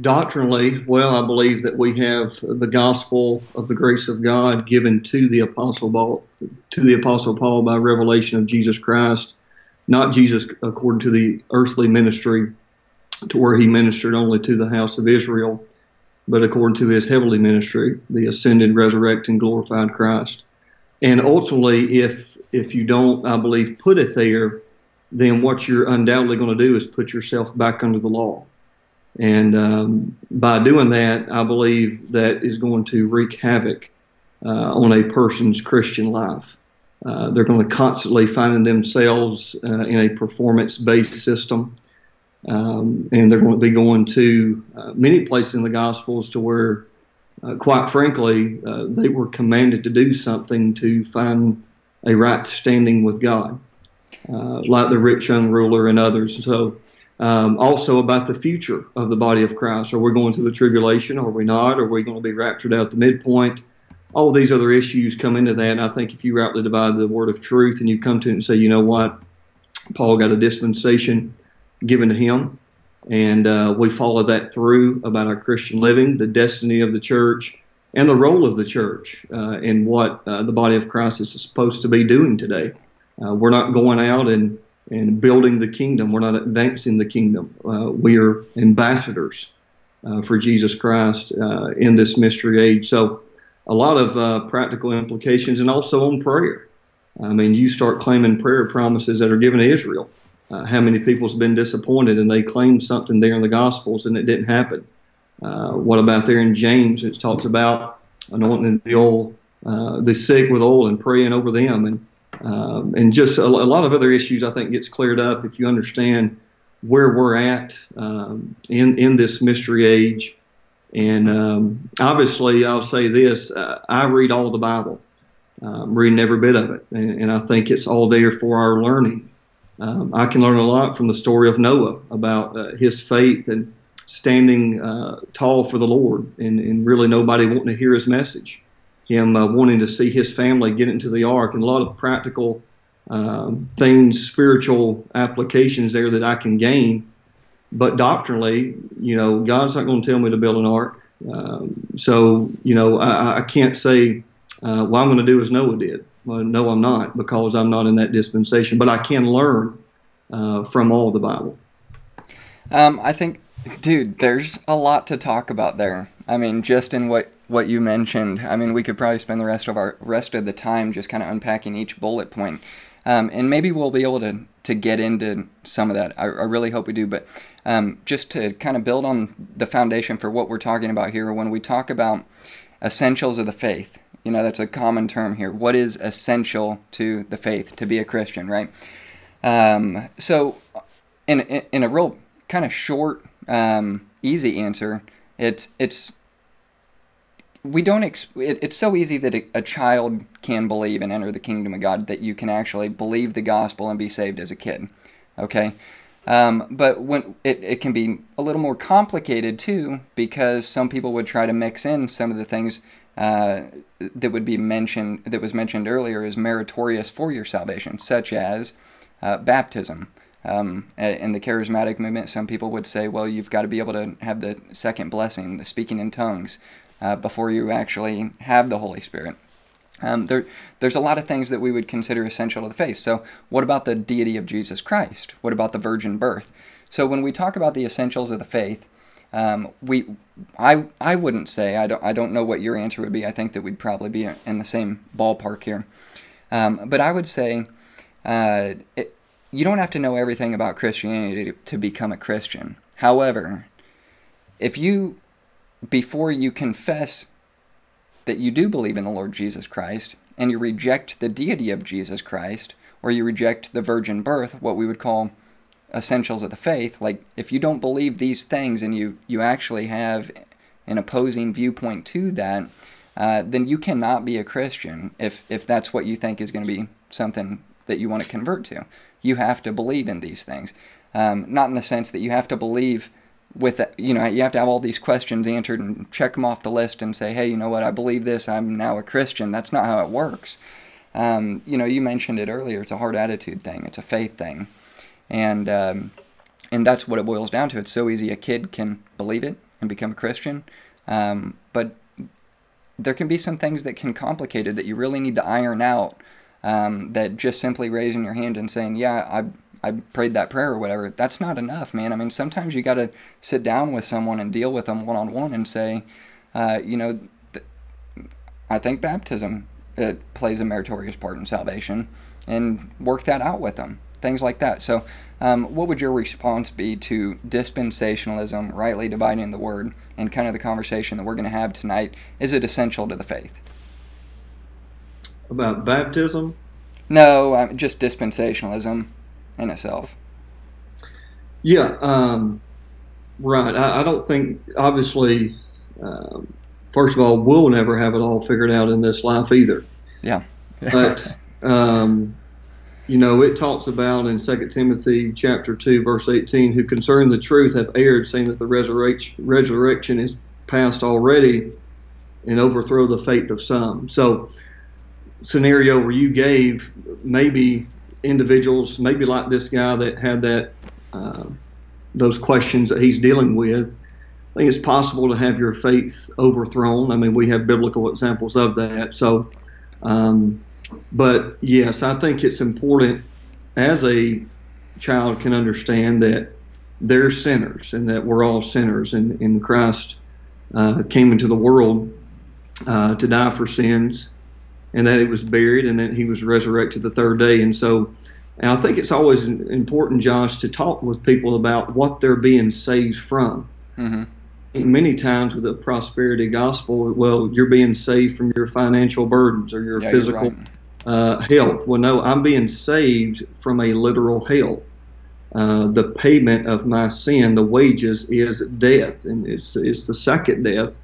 Doctrinally, well, I believe that we have the gospel of the grace of God given to the apostle Paul, to the apostle Paul by revelation of Jesus Christ, not Jesus according to the earthly ministry, to where he ministered only to the house of Israel, but according to his heavenly ministry, the ascended, resurrected, and glorified Christ. And ultimately, if if you don't, I believe, put it there, then what you're undoubtedly going to do is put yourself back under the law. And um, by doing that, I believe that is going to wreak havoc uh, on a person's Christian life. Uh, they're going to constantly finding themselves uh, in a performance-based system, um, and they're going to be going to uh, many places in the Gospels to where, uh, quite frankly, uh, they were commanded to do something to find a right standing with God, like the rich young ruler and others. So. Um, also about the future of the body of Christ. Are we going to the tribulation? Are we not? Are we going to be raptured out the midpoint? all these other issues come into that. And I think if you rightly divide the word of truth and you come to it and say, you know what, Paul got a dispensation given to him, and uh, we follow that through about our Christian living, the destiny of the church, and the role of the church uh, in what uh, the body of Christ is supposed to be doing today. Uh, we're not going out and, and building the kingdom. We're not advancing the kingdom. Uh, we are ambassadors uh, for Jesus Christ in this mystery age. So a lot of uh, practical implications and also on prayer. I mean, you start claiming prayer promises that are given to Israel. Uh, how many people's been disappointed and they claim something there in the Gospels and it didn't happen? Uh, what about there in James? It talks about anointing the oil, uh, the sick with oil and praying over them, and um, and just a, a, lot of other issues. I think gets cleared up if you understand where we're at um, in in this mystery age and um, obviously, I'll say this: uh, I read all the Bible, um, reading every bit of it, and, and, I think it's all there for our learning. Um, I can learn a lot from the story of Noah about uh, his faith and standing uh, tall for the Lord, and, and, really nobody wanting to hear his message. Him uh, wanting to see his family get into the ark, and a lot of practical um, things, spiritual applications there that I can gain but doctrinally, you know, God's not going to tell me to build an ark. Um, so, you know, I, I can't say uh, what I'm going to do as Noah did. Well, no, I'm not because I'm not in that dispensation. But I can learn uh, from all the Bible. Um, I think, dude, there's a lot to talk about there. I mean, just in what what you mentioned. I mean, we could probably spend the rest of our rest of the time just kind of unpacking each bullet point. Um, and maybe we'll be able to to get into some of that. I, I really hope we do. But um, just to kind of build on the foundation for what we're talking about here, when we talk about essentials of the faith, you know, that's a common term here. What is essential to the faith to be a Christian, right? Um, so, in, in, in, a real kind of short, um, easy answer, it's it's we don't ex- it, it's so easy that a, a, child can believe and enter the kingdom of god that you can actually believe the gospel and be saved as a kid okay um, but when it, it can be a little more complicated too because some people would try to mix in some of the things uh, that would be mentioned that was mentioned earlier as meritorious for your salvation such as uh, baptism um, in the charismatic movement, some people would say, well, you've got to be able to have the second blessing, the speaking in tongues uh, before you actually have the Holy Spirit. Um, there, there's a lot of things that we would consider essential to the faith. So, what about the deity of Jesus Christ? What about the virgin birth? So, when we talk about the essentials of the faith, um, we, I, I wouldn't say I don't, I don't know what your answer would be. I think that we'd probably be in the same ballpark here. Um, but I would say, uh, it, you don't have to know everything about Christianity to, to become a Christian. However, if you before you confess that you do believe in the Lord Jesus Christ and you reject the deity of Jesus Christ or you reject the virgin birth, what we would call essentials of the faith, like if you don't believe these things and you, you actually have an opposing viewpoint to that, uh, then you cannot be a Christian if, if that's what you think is going to be something that you want to convert to. You have to believe in these things. Um, not in the sense that you have to believe with you know you have to have all these questions answered and check them off the list and say hey you know what? I believe this. I'm now a christian. That's not how it works. Um, you know you mentioned it earlier. It's a hard attitude thing. It's a faith thing and um, and that's what it boils down to it's so easy a kid can believe it and become a christian um, but there can be some things that can complicate it that you really need to iron out um, that just simply raising your hand and saying yeah i I prayed that prayer or whatever. That's not enough, man. I mean, sometimes you got to sit down with someone and deal with them one on one and say, uh, you know, th- I think baptism it plays a meritorious part in salvation, and work that out with them. Things like that. So, um, what would your response be to dispensationalism, rightly dividing the word, and kind of the conversation that we're going to have tonight? Is it essential to the faith? About baptism? No, um, just dispensationalism in itself. Yeah, um, right. I, I, don't think, obviously, um, first of all, we'll never have it all figured out in this life either. Yeah. but, um, you know, it talks about in 2 Timothy chapter 2, verse 18, who concerning the truth have erred, saying that the resurrection, resurrection is past already and overthrow the faith of some. So, scenario where you gave maybe individuals, maybe like this guy that had that uh, those questions that he's dealing with. I think it's possible to have your faith overthrown. I mean, we have biblical examples of that. So, um, but yes, I think it's important as a child can understand that they're sinners and that we're all sinners, and, and Christ uh, came into the world uh, to die for sins, and that he was buried, and that he was resurrected the third day. And so, and I think it's always important, Josh, to talk with people about what they're being saved from. Mm-hmm. Many times with the prosperity gospel, well, you're being saved from your financial burdens or your yeah, physical right. Uh, health. Well, no, I'm being saved from a literal hell. Uh, the payment of my sin, the wages, is death, and it's, it's the second death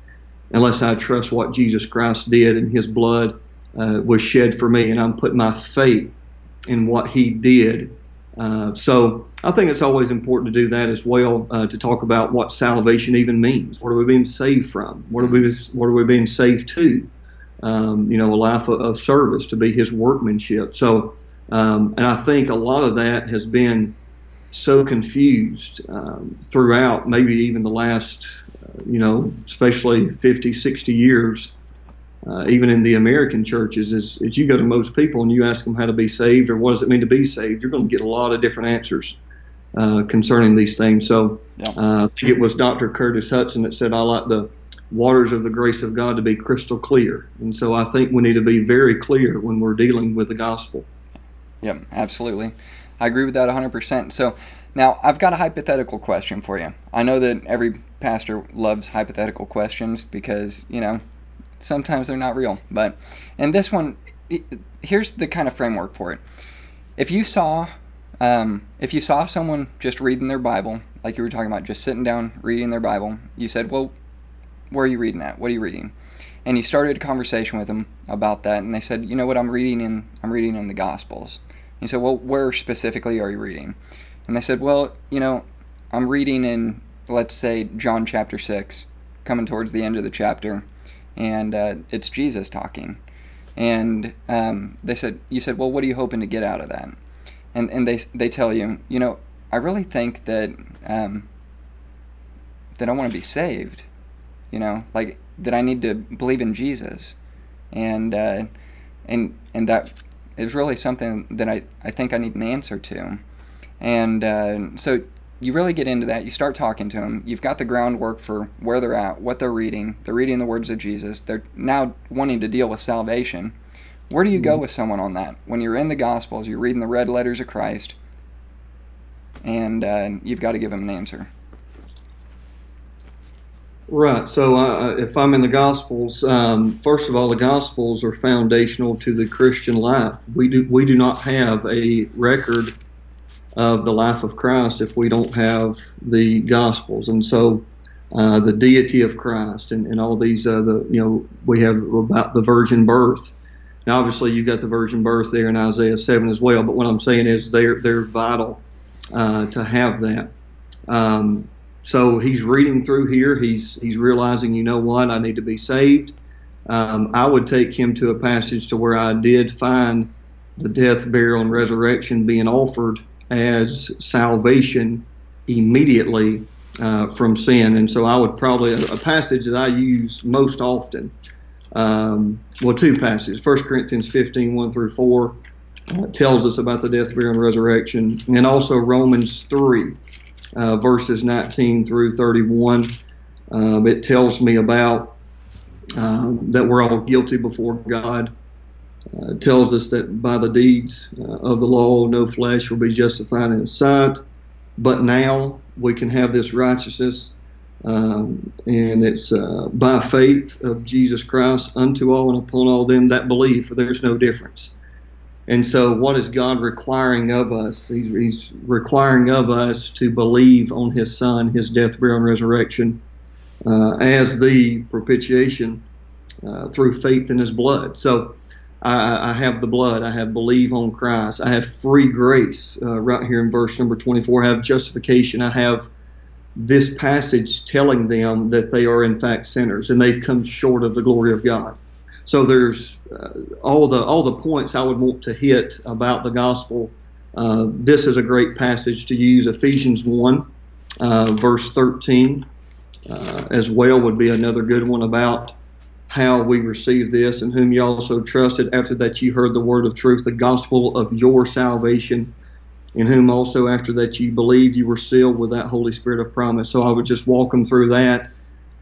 unless I trust what Jesus Christ did and His blood uh, was shed for me, and I'm putting my faith in what He did. Uh, so I think it's always important to do that as well uh, to talk about what salvation even means. What are we being saved from? What are we What are we being saved to? Um, you know, a life of, of, service to be His workmanship. So, um, and I think a lot of that has been so confused um, throughout, maybe even the last you know, especially 50, 60 years, uh, even in the American churches, is, is you go to most people and you ask them how to be saved or what does it mean to be saved, you're going to get a lot of different answers uh, concerning these things. So uh, I think it was Dr. Curtis Hutson that said, I like the waters of the grace of God to be crystal clear. And so I think we need to be very clear when we're dealing with the gospel. Yep, absolutely. I agree with that 100%. So now I've got a hypothetical question for you. I know that every pastor loves hypothetical questions because, you know, sometimes they're not real. But, and this one, here's the kind of framework for it. If you saw, um, if you saw someone just reading their Bible, like you were talking about, just sitting down reading their Bible, you said, well, where are you reading at? What are you reading? And you started a conversation with them about that, and they said, you know what, I'm reading in, I'm reading in the Gospels. And you said, well, where specifically are you reading? And they said, well, you know, I'm reading in let's say John chapter 6, coming towards the end of the chapter, and uh, it's Jesus talking. And um, they said, you said, well, what are you hoping to get out of that? And, and they, they tell you, you know, I really think that, um, that I want to be saved, you know, like that I need to believe in Jesus. And, uh, and, and that is really something that I, I think I need an answer to. And uh, so you really get into that. You start talking to them. You've got the groundwork for where they're at, what they're reading. They're reading the words of Jesus. They're now wanting to deal with salvation. Where do you go mm-hmm. with someone on that? When you're in the Gospels, you're reading the red letters of Christ, and uh, you've got to give them an answer. Right. So, uh, if I'm in the Gospels, um, first of all, the Gospels are foundational to the Christian life. We do we do not have a record of the life of Christ if we don't have the Gospels. And so uh, the deity of Christ and, and all these, uh, the, you know, we have about the virgin birth. Now, obviously, you've got the virgin birth there in Isaiah 7 as well, but what I'm saying is they're, they're vital uh, to have that. Um, so he's reading through here. He's, he's realizing, you know what, I need to be saved. Um, I would take him to a passage to where I did find the death, burial, and resurrection being offered as salvation immediately uh, from sin. And so I would probably, a, passage that I use most often, um, well, two passages. 1 Corinthians 15, 1 through 4, uh, tells us about the death, burial, and resurrection. And also Romans 3, uh, verses 19 through 31. Um, it tells me about uh, that we're all guilty before God uh, tells us that by the deeds uh, of the law, no flesh will be justified in His sight. But now we can have this righteousness Um, and it's uh, by faith of Jesus Christ unto all and upon all them that believe, for there's no difference. And so, what is God requiring of us? He's, he's requiring of us to believe on His Son, His death, burial, and resurrection uh, as the propitiation uh, through faith in His blood. So, I, I, have the blood. I have believe on Christ. I have free grace uh, right here in verse number 24. I have justification. I have this passage telling them that they are in fact sinners and they've come short of the glory of God. So there's uh, all the all the points I would want to hit about the gospel. Uh, this is a great passage to use. Ephesians one, uh, verse thirteen, uh, as well would be another good one about how we receive this, and whom you also trusted after that you heard the word of truth, the gospel of your salvation, in whom also after that you believed you were sealed with that Holy Spirit of promise. So I would just walk them through that.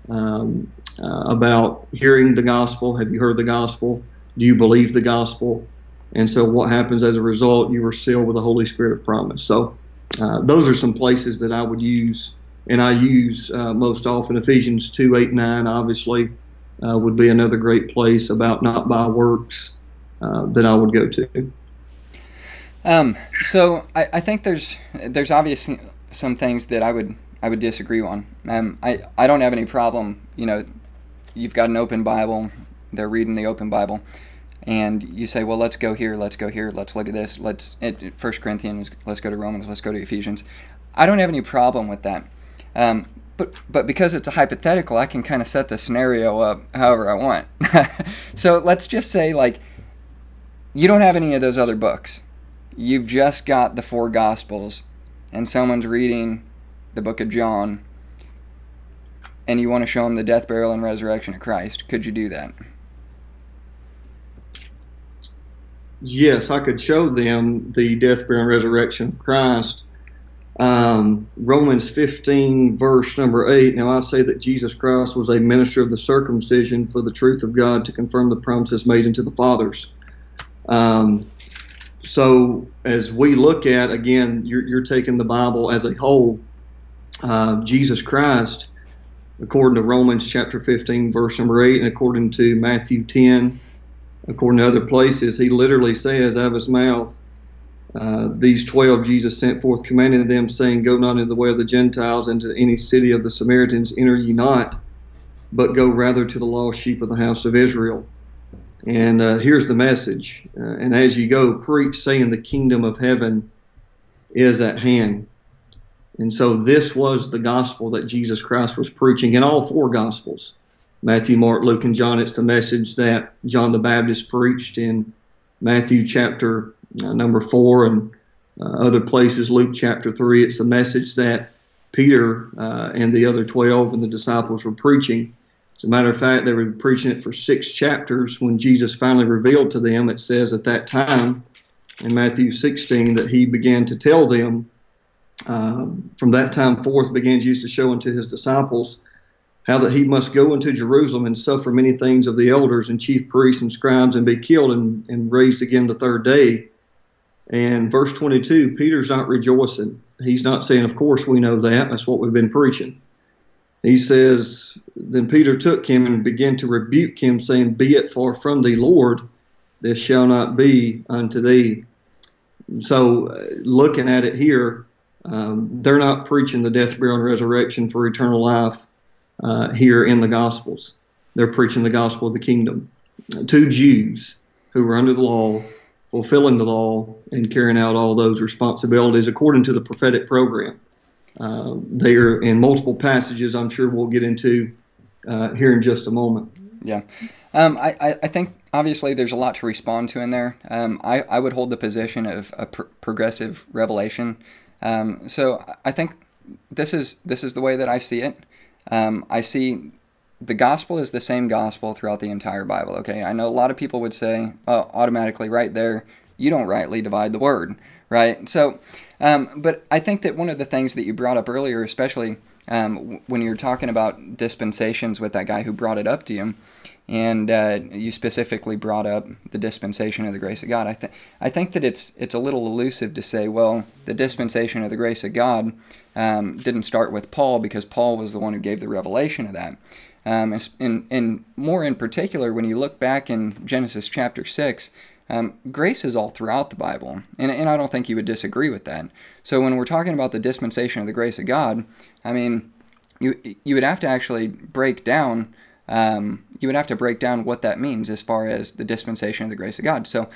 Um, uh, about hearing the gospel. Have you heard the gospel? Do you believe the gospel? And so, what happens as a result? You are sealed with the Holy Spirit of promise. So, uh, those are some places that I would use, and I use uh, most often. Ephesians 2 8 9, obviously, uh, would be another great place about not by works uh, that I would go to. Um, so I, I think there's there's obviously some things that I would I would disagree on. Um, I I don't have any problem, you know, you've got an open Bible, they're reading the open Bible, and you say, well, let's go here, let's go here, let's look at this, let's First Corinthians, let's go to Romans, let's go to Ephesians. I don't have any problem with that. Um, but but because it's a hypothetical, I can kind of set the scenario up however I want. so let's just say like you don't have any of those other books. You've just got the four gospels and someone's reading the book of John and you want to show them the death, burial, and resurrection of Christ, could you do that? Yes, I could show them the death, burial, and resurrection of Christ. Um, Romans 15, verse number 8. Now I say that Jesus Christ was a minister of the circumcision for the truth of God to confirm the promises made unto the fathers. Um, so as we look at, again, you're, you're taking the Bible as a whole. Uh, Jesus Christ according to Romans chapter 15, verse number 8, and according to Matthew 10, according to other places, he literally says out of his mouth, uh, these twelve Jesus sent forth, commanding them, saying, Go not into the way of the Gentiles, into any city of the Samaritans enter ye not, but go rather to the lost sheep of the house of Israel. And uh, here's the message. Uh, and as you go, preach, saying, The kingdom of heaven is at hand. And so this was the gospel that Jesus Christ was preaching in all four gospels Matthew, Mark, Luke, and John. It's the message that John the Baptist preached in Matthew chapter uh, number four and uh, other places, Luke chapter three. It's the message that Peter uh, and the other 12 and the disciples were preaching. As a matter of fact, they were preaching it for six chapters. When Jesus finally revealed to them, it says at that time in Matthew 16 that he began to tell them um, from that time forth began Jesus to show unto his disciples how that he must go into Jerusalem and suffer many things of the elders and chief priests and scribes and be killed and, and raised again the third day. And verse 22, Peter's not rejoicing. He's not saying, Of course we know that. That's what we've been preaching. He says, Then Peter took him and began to rebuke him, saying, Be it far from thee, Lord, this shall not be unto thee. So, uh, looking at it here, um, they're not preaching the death, burial, and resurrection for eternal life uh, here in the Gospels. They're preaching the gospel of the kingdom to Jews who were under the law, fulfilling the law, and carrying out all those responsibilities according to the prophetic program. Uh, they are in multiple passages, I'm sure we'll get into uh, here in just a moment. Yeah. Um, I, I think obviously there's a lot to respond to in there. Um, I, I would hold the position of a pr- progressive revelation. Um, so I think this is this is the way that I see it. Um, I see the gospel is the same gospel throughout the entire Bible. Okay, I know a lot of people would say oh, automatically right there you don't rightly divide the word, right? So, um, but I think that one of the things that you brought up earlier, especially um, when you're talking about dispensations with that guy who brought it up to you, and uh, you specifically brought up the dispensation of the grace of God. I think I think that it's it's a little elusive to say, well, the dispensation of the grace of God um, didn't start with Paul because Paul was the one who gave the revelation of that. Um, and, and more in particular, when you look back in Genesis chapter six, um, grace is all throughout the Bible, and, and I don't think you would disagree with that. So when we're talking about the dispensation of the grace of God, I mean, you you would have to actually break down um, you would have to break down what that means as far as the dispensation of the grace of God. So,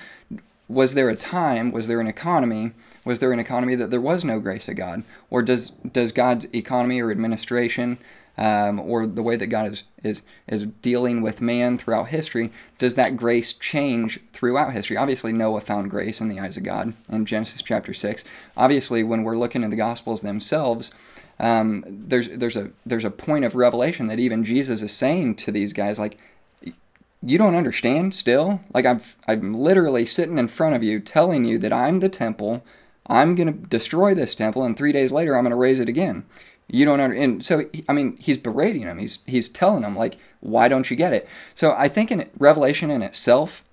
was there a time, was there an economy, was there an economy that there was no grace of God? Or does, does God's economy or administration um, or the way that God is, is, is dealing with man throughout history, does that grace change throughout history? Obviously, Noah found grace in the eyes of God in Genesis chapter 6. Obviously, when we're looking at the Gospels themselves, um, there's there's a there's a point of revelation that even Jesus is saying to these guys like you don't understand still? Like I'm I'm literally sitting in front of you telling you that I'm the temple. I'm going to destroy this temple and 3 days later I'm going to raise it again. You don't understand and so I mean he's berating them he's he's telling them like why don't you get it? So I think in revelation in itself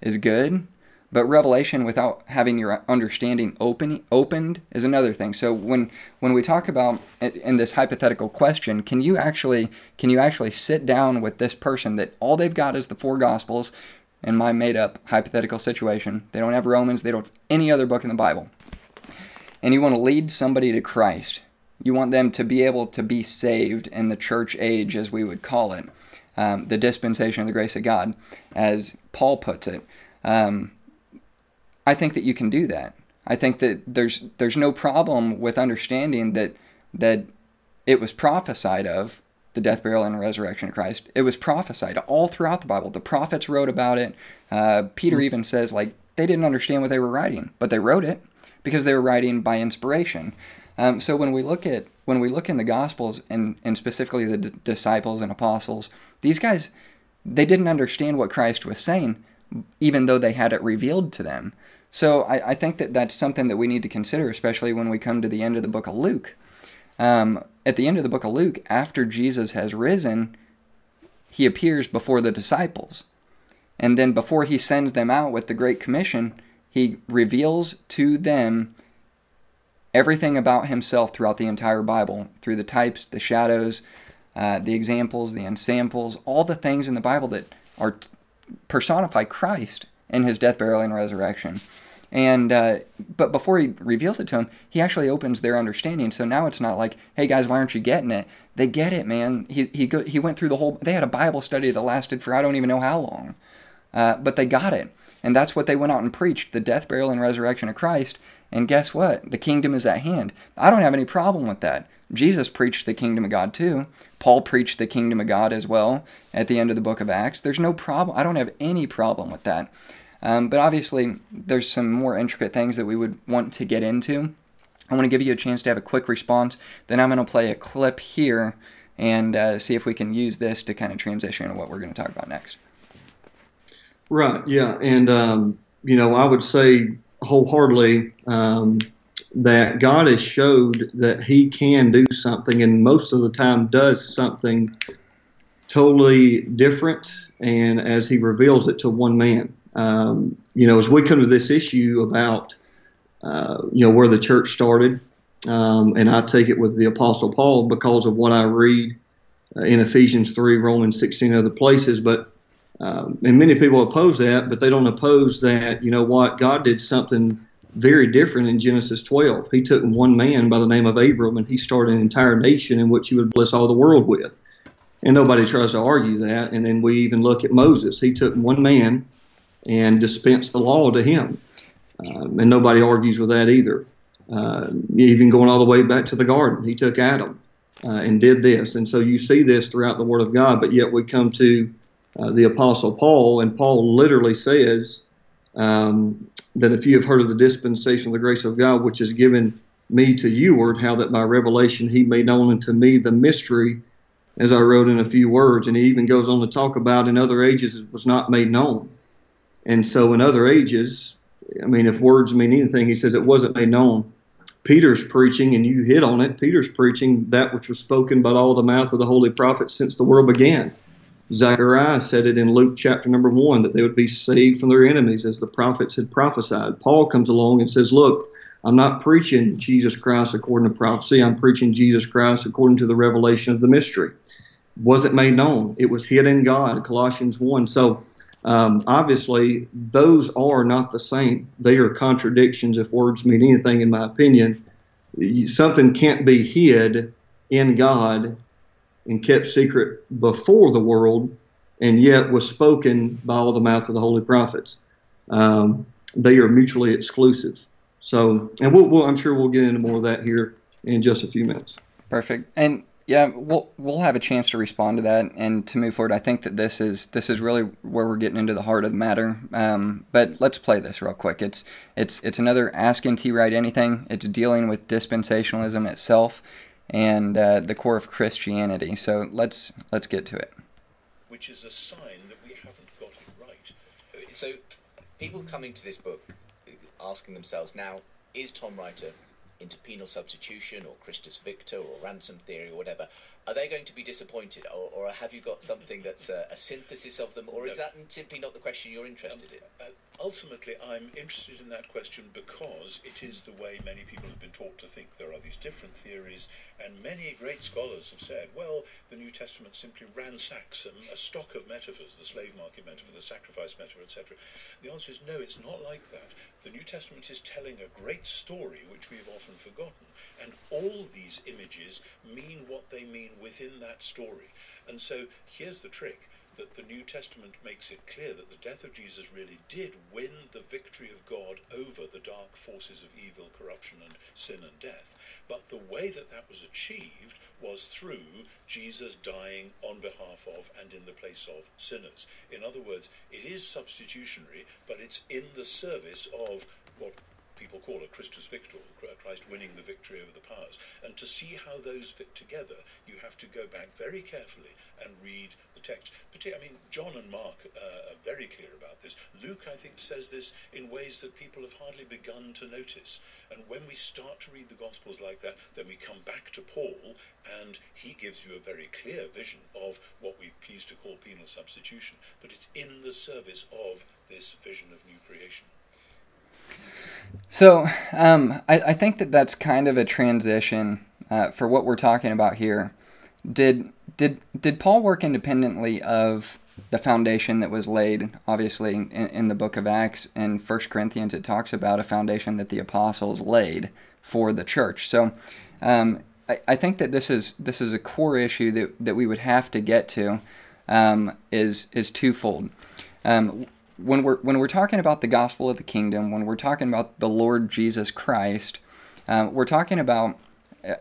is good but revelation without having your understanding open opened is another thing. So when when we talk about in this hypothetical question, can you actually can you actually sit down with this person that all they've got is the four gospels in my made up hypothetical situation. They don't have Romans, they don't have any other book in the Bible. And you want to lead somebody to Christ. You want them to be able to be saved in the church age, as we would call it, um, the dispensation of the grace of God, as Paul puts it. Um, I think that you can do that. I think that there's there's no problem with understanding that that it was prophesied of the death, burial, and resurrection of Christ. It was prophesied all throughout the Bible. The prophets wrote about it. Uh, Peter mm-hmm. even says like they didn't understand what they were writing, but they wrote it because they were writing by inspiration. Um, so when we look at when we look in the Gospels and and specifically the d- disciples and apostles, these guys they didn't understand what Christ was saying, even though they had it revealed to them. So I, I think that that's something that we need to consider, especially when we come to the end of the book of Luke. Um, at the end of the book of Luke, after Jesus has risen, he appears before the disciples. And then before he sends them out with the Great Commission, he reveals to them everything about himself throughout the entire Bible through the types, the shadows, uh, the examples, the ensamples, all the things in the Bible that are personify Christ in his death, burial, and resurrection. And uh, but before he reveals it to him, he actually opens their understanding. So now it's not like, hey guys, why aren't you getting it? They get it, man. He he go, he went through the whole. They had a Bible study that lasted for I don't even know how long, uh, but they got it, and that's what they went out and preached: the death, burial, and resurrection of Christ. And guess what? The kingdom is at hand. I don't have any problem with that. Jesus preached the kingdom of God too. Paul preached the kingdom of God as well at the end of the book of Acts. There's no problem. I don't have any problem with that. Um, but obviously, there's some more intricate things that we would want to get into. I want to give you a chance to have a quick response. Then I'm going to play a clip here and uh, see if we can use this to kind of transition into what we're going to talk about next. Right. Yeah. And, um, you know, I would say wholeheartedly um, that God has showed that He can do something, and most of the time does something totally different, and as He reveals it to one man um, you know, as we come to this issue about, uh, you know, where the church started, um, and I take it with the Apostle Paul because of what I read uh, in Ephesians 3, Romans 16, other places. But, um, and many people oppose that, but they don't oppose that, you know what, God did something very different in Genesis 12. He took one man by the name of Abram and he started an entire nation in which he would bless all the world with. And nobody tries to argue that. And then we even look at Moses. He took one man and dispense the law to him. Um, and nobody argues with that either. Uh, even going all the way back to the garden, he took Adam uh, and did this. And so you see this throughout the Word of God, but yet we come to uh, the Apostle Paul, and Paul literally says um, that if you have heard of the dispensation of the grace of God, which is given me to you, word, how that by revelation he made known unto me the mystery, as I wrote in a few words. And he even goes on to talk about in other ages it was not made known. And so in other ages, I mean, if words mean anything, he says it wasn't made known Peter's preaching, and you hit on it. Peter's preaching that which was spoken by all the mouth of the holy prophets since the world began. Zechariah said it in Luke chapter number one that they would be saved from their enemies as the prophets had prophesied. Paul comes along and says, Look, I'm not preaching Jesus Christ according to prophecy. I'm preaching Jesus Christ according to the revelation of the mystery. Wasn't made known. It was hid in God, Colossians 1. So um, obviously, those are not the same. They are contradictions if words mean anything, in my opinion. Something can't be hid in God and kept secret before the world, and yet was spoken by all the mouth of the holy prophets. Um, they are mutually exclusive. So, and we'll, we'll, I'm sure we'll get into more of that here in just a few minutes. Perfect. And yeah, we'll we'll have a chance to respond to that and to move forward. I think that this is this is really where we're getting into the heart of the matter. Um, but let's play this real quick. It's it's it's another asking NT Wright Anything. It's dealing with dispensationalism itself and uh, the core of Christianity. So let's let's get to it. Which is a sign that we haven't got it right. So, people coming to this book asking themselves now: Is Tom Wright into penal substitution or Christus Victor or ransom theory or whatever, are they going to be disappointed, or, or have you got something that's a, a synthesis of them, or is that simply not the question you're interested in? Uh, ultimately, I'm interested in that question because it is the way many people have been taught to think. There are these different theories, and many great scholars have said, well, the New Testament simply ransacks a stock of metaphors, the slave market metaphor, the sacrifice metaphor, etc. The answer is no, it's not like that. The New Testament is telling a great story which we have often forgotten, and all these images mean what they mean within that story. And so here's the trick that the New Testament makes it clear that the death of Jesus really did win the victory of God over the dark forces of evil, corruption, and sin and death. But the way that that was achieved was through Jesus dying on behalf of and in the place of sinners. In other words, it is substitutionary, but it's in the service of what people call a Christus Victor, Christ winning the victory over the powers. And to see how those fit together, you have to go back very carefully and read the text. I mean, John and Mark uh, are very clear about this. Luke, I think, says this in ways that people have hardly begun to notice. And when we start to read the Gospels like that, then we come back to Paul, and he gives you a very clear vision of what we please to call penal substitution. But it's in the service of this vision of new creation. So um, I, I, think that that's kind of a transition uh, for what we're talking about here. Did did did Paul work independently of the foundation that was laid? Obviously, in, in the Book of Acts and First Corinthians, it talks about a foundation that the apostles laid for the church. So um, I, think that this is this is a core issue that, that we would have to get to um, is is twofold. Um, when we're when we're talking about the gospel of the kingdom, when we're talking about the Lord Jesus Christ, uh, we're talking about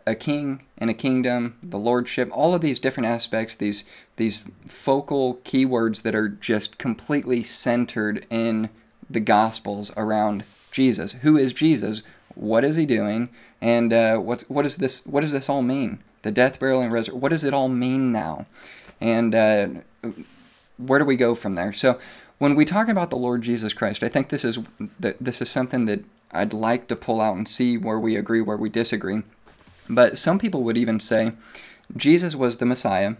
a king and a kingdom, the lordship, all of these different aspects, these these focal keywords that are just completely centered in the gospels around Jesus. Who is Jesus? What is he doing? And uh, what's what is this? What does this all mean? The death, burial, and resurrection. What does it all mean now? And uh, where do we go from there? So when we talk about the Lord Jesus Christ, I think this is this is something that I'd like to pull out and see where we agree, where we disagree. But some people would even say Jesus was the Messiah.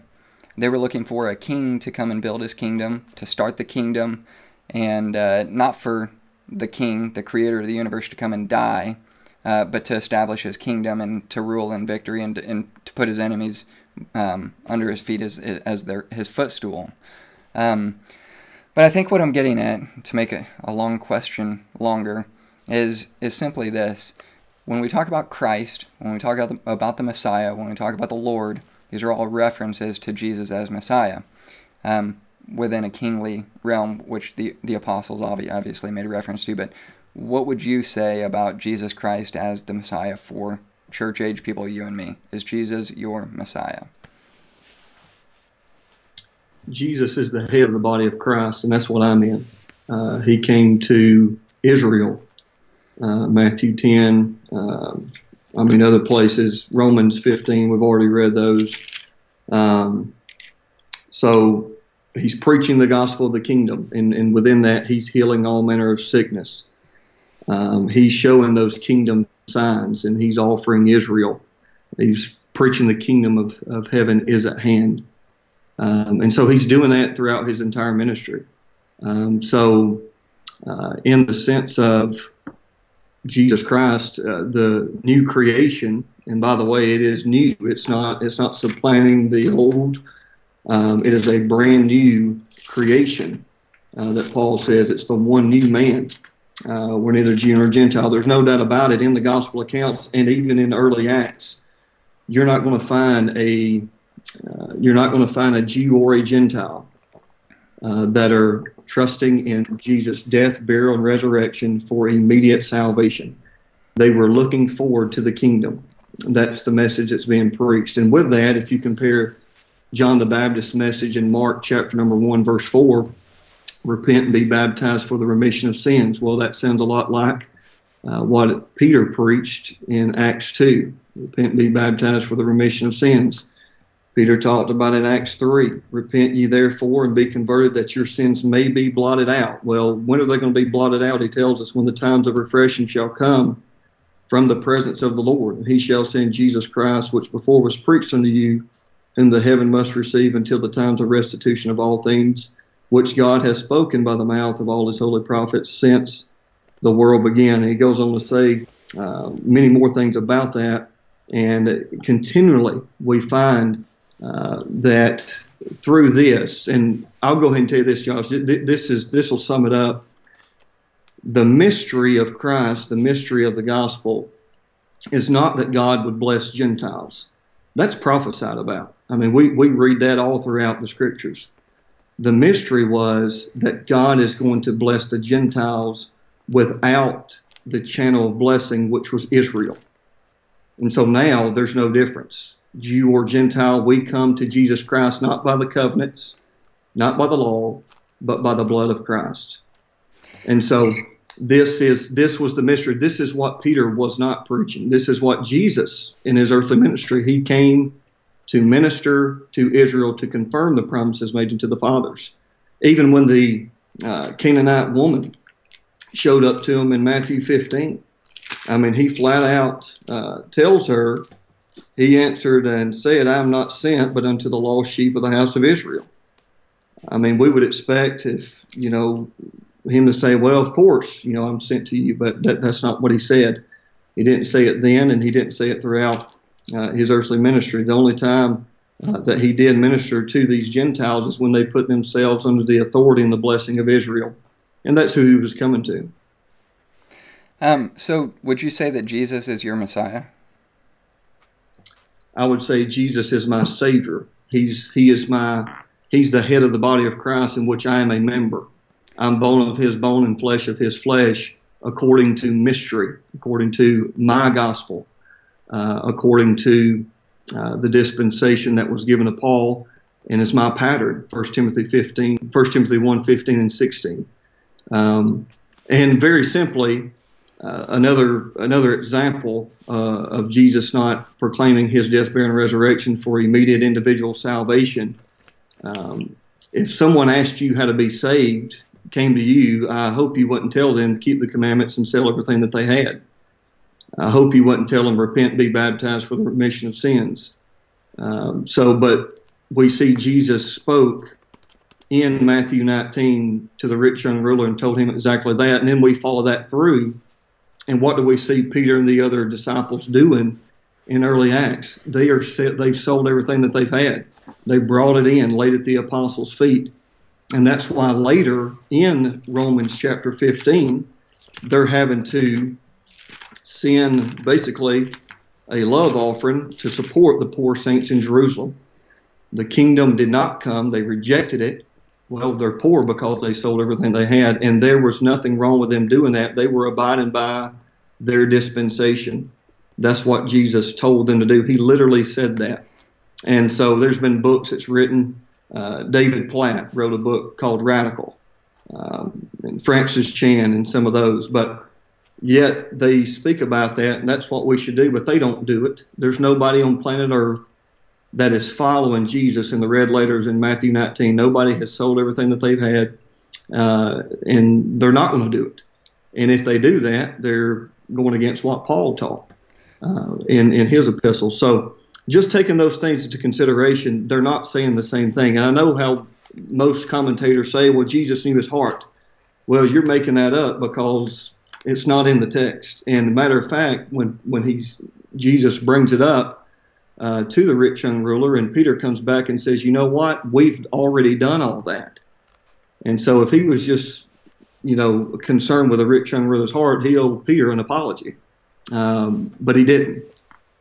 They were looking for a king to come and build his kingdom, to start the kingdom, and uh, not for the king, the creator of the universe, to come and die, uh, but to establish his kingdom and to rule in victory and, and to put his enemies um, under his feet as, as their, his footstool. Um, but I think what I'm getting at, to make a, a long question longer, is is simply this: when we talk about Christ, when we talk about the, about the Messiah, when we talk about the Lord, these are all references to Jesus as Messiah. Um, within a kingly realm, which the, the apostles obviously made reference to. But what would you say about Jesus Christ as the Messiah for church age people, you and me? Is Jesus your Messiah? Jesus is the head of the body of Christ, and that's what I'm in. Uh, he came to Israel, uh, Matthew 10, uh, I mean, other places, Romans 15, we've already read those. Um, so he's preaching the gospel of the kingdom, and, and within that, he's healing all manner of sickness. Um, he's showing those kingdom signs, and he's offering Israel. He's preaching the kingdom of, of heaven is at hand. Um, and so he's doing that throughout his entire ministry. Um, so, uh, in the sense of Jesus Christ, uh, the new creation, and by the way, it is new. It's not. It's not supplanting the old. Um, it is a brand new creation uh, that Paul says it's the one new man. Uh, we're neither Jew nor Gentile. There's no doubt about it in the gospel accounts and even in early Acts. You're not going to find a uh, you're not going to find a Jew or a Gentile uh, that are trusting in Jesus' death, burial, and resurrection for immediate salvation. They were looking forward to the kingdom. That's the message that's being preached. And with that, if you compare John the Baptist's message in Mark chapter number 1, verse 4, repent and be baptized for the remission of sins. Well, that sounds a lot like uh, what Peter preached in Acts 2 repent and be baptized for the remission of sins. Peter talked about in Acts 3 repent ye therefore and be converted that your sins may be blotted out. Well, when are they going to be blotted out? He tells us when the times of refreshing shall come from the presence of the Lord. And he shall send Jesus Christ, which before was preached unto you, whom the heaven must receive until the times of restitution of all things, which God has spoken by the mouth of all his holy prophets since the world began. And he goes on to say uh, many more things about that. And continually we find uh, that through this, and I'll go ahead and tell you this, Josh. This is this will sum it up. The mystery of Christ, the mystery of the gospel, is not that God would bless Gentiles. That's prophesied about. I mean, we, we read that all throughout the scriptures. The mystery was that God is going to bless the Gentiles without the channel of blessing, which was Israel. And so now there's no difference. Jew or Gentile, we come to Jesus Christ not by the covenants, not by the law, but by the blood of Christ. And so this is this was the mystery. This is what Peter was not preaching. This is what Jesus in his earthly ministry he came to minister to Israel to confirm the promises made to the fathers. Even when the uh, Canaanite woman showed up to him in Matthew 15, I mean, he flat out uh, tells her he answered and said, I am not sent but unto the lost sheep of the house of Israel. I mean, we would expect if, you know, him to say, well, of course, you know, I'm sent to you, but that, that's not what he said. He didn't say it then, and he didn't say it throughout uh, his earthly ministry. The only time uh, that he did minister to these Gentiles is when they put themselves under the authority and the blessing of Israel. And that's who he was coming to. Um, so, would you say that Jesus is your Messiah? I would say Jesus is my Savior. He's He is my He's the head of the body of Christ in which I am a member. I'm bone of His bone and flesh of His flesh, according to mystery, according to my gospel, uh, according to uh, the dispensation that was given to Paul, and is my pattern. 1 Timothy 15, 1 Timothy 1, 15 and 16. Um, and very simply, uh, another another example uh, of Jesus not proclaiming his death, burial, and resurrection for immediate individual salvation. Um, if someone asked you how to be saved, came to you, I hope you wouldn't tell them to keep the commandments and sell everything that they had. I hope you wouldn't tell them repent, be baptized for the remission of sins. Um, so, but we see Jesus spoke in Matthew 19 to the rich young ruler and told him exactly that, and then we follow that through and what do we see Peter and the other disciples doing in early Acts? They are set, they've sold everything that they've had. They brought it in, laid at the apostles' feet. And that's why later in Romans chapter 15, they're having to send basically a love offering to support the poor saints in Jerusalem. The kingdom did not come, they rejected it. Well, they're poor because they sold everything they had, and there was nothing wrong with them doing that. They were abiding by their dispensation. That's what Jesus told them to do. He literally said that. And so there's been books that's written. Uh, David Platt wrote a book called Radical, um, and Francis Chan, and some of those. But yet they speak about that, and that's what we should do. But they don't do it. There's nobody on planet Earth that is following Jesus in the red letters in Matthew 19. Nobody has sold everything that they've had, uh, and they're not going to do it. And if they do that, they're going against what Paul taught uh, in, in his epistles. So just taking those things into consideration, they're not saying the same thing. And I know how most commentators say, well, Jesus knew his heart. Well, you're making that up because it's not in the text. And matter of fact, when, when he's, Jesus brings it up uh, to the rich young ruler, and Peter comes back and says, you know what? We've already done all that. And so if he was just, you know, concerned with the rich young ruler's heart, he owed Peter an apology. Um, but he didn't.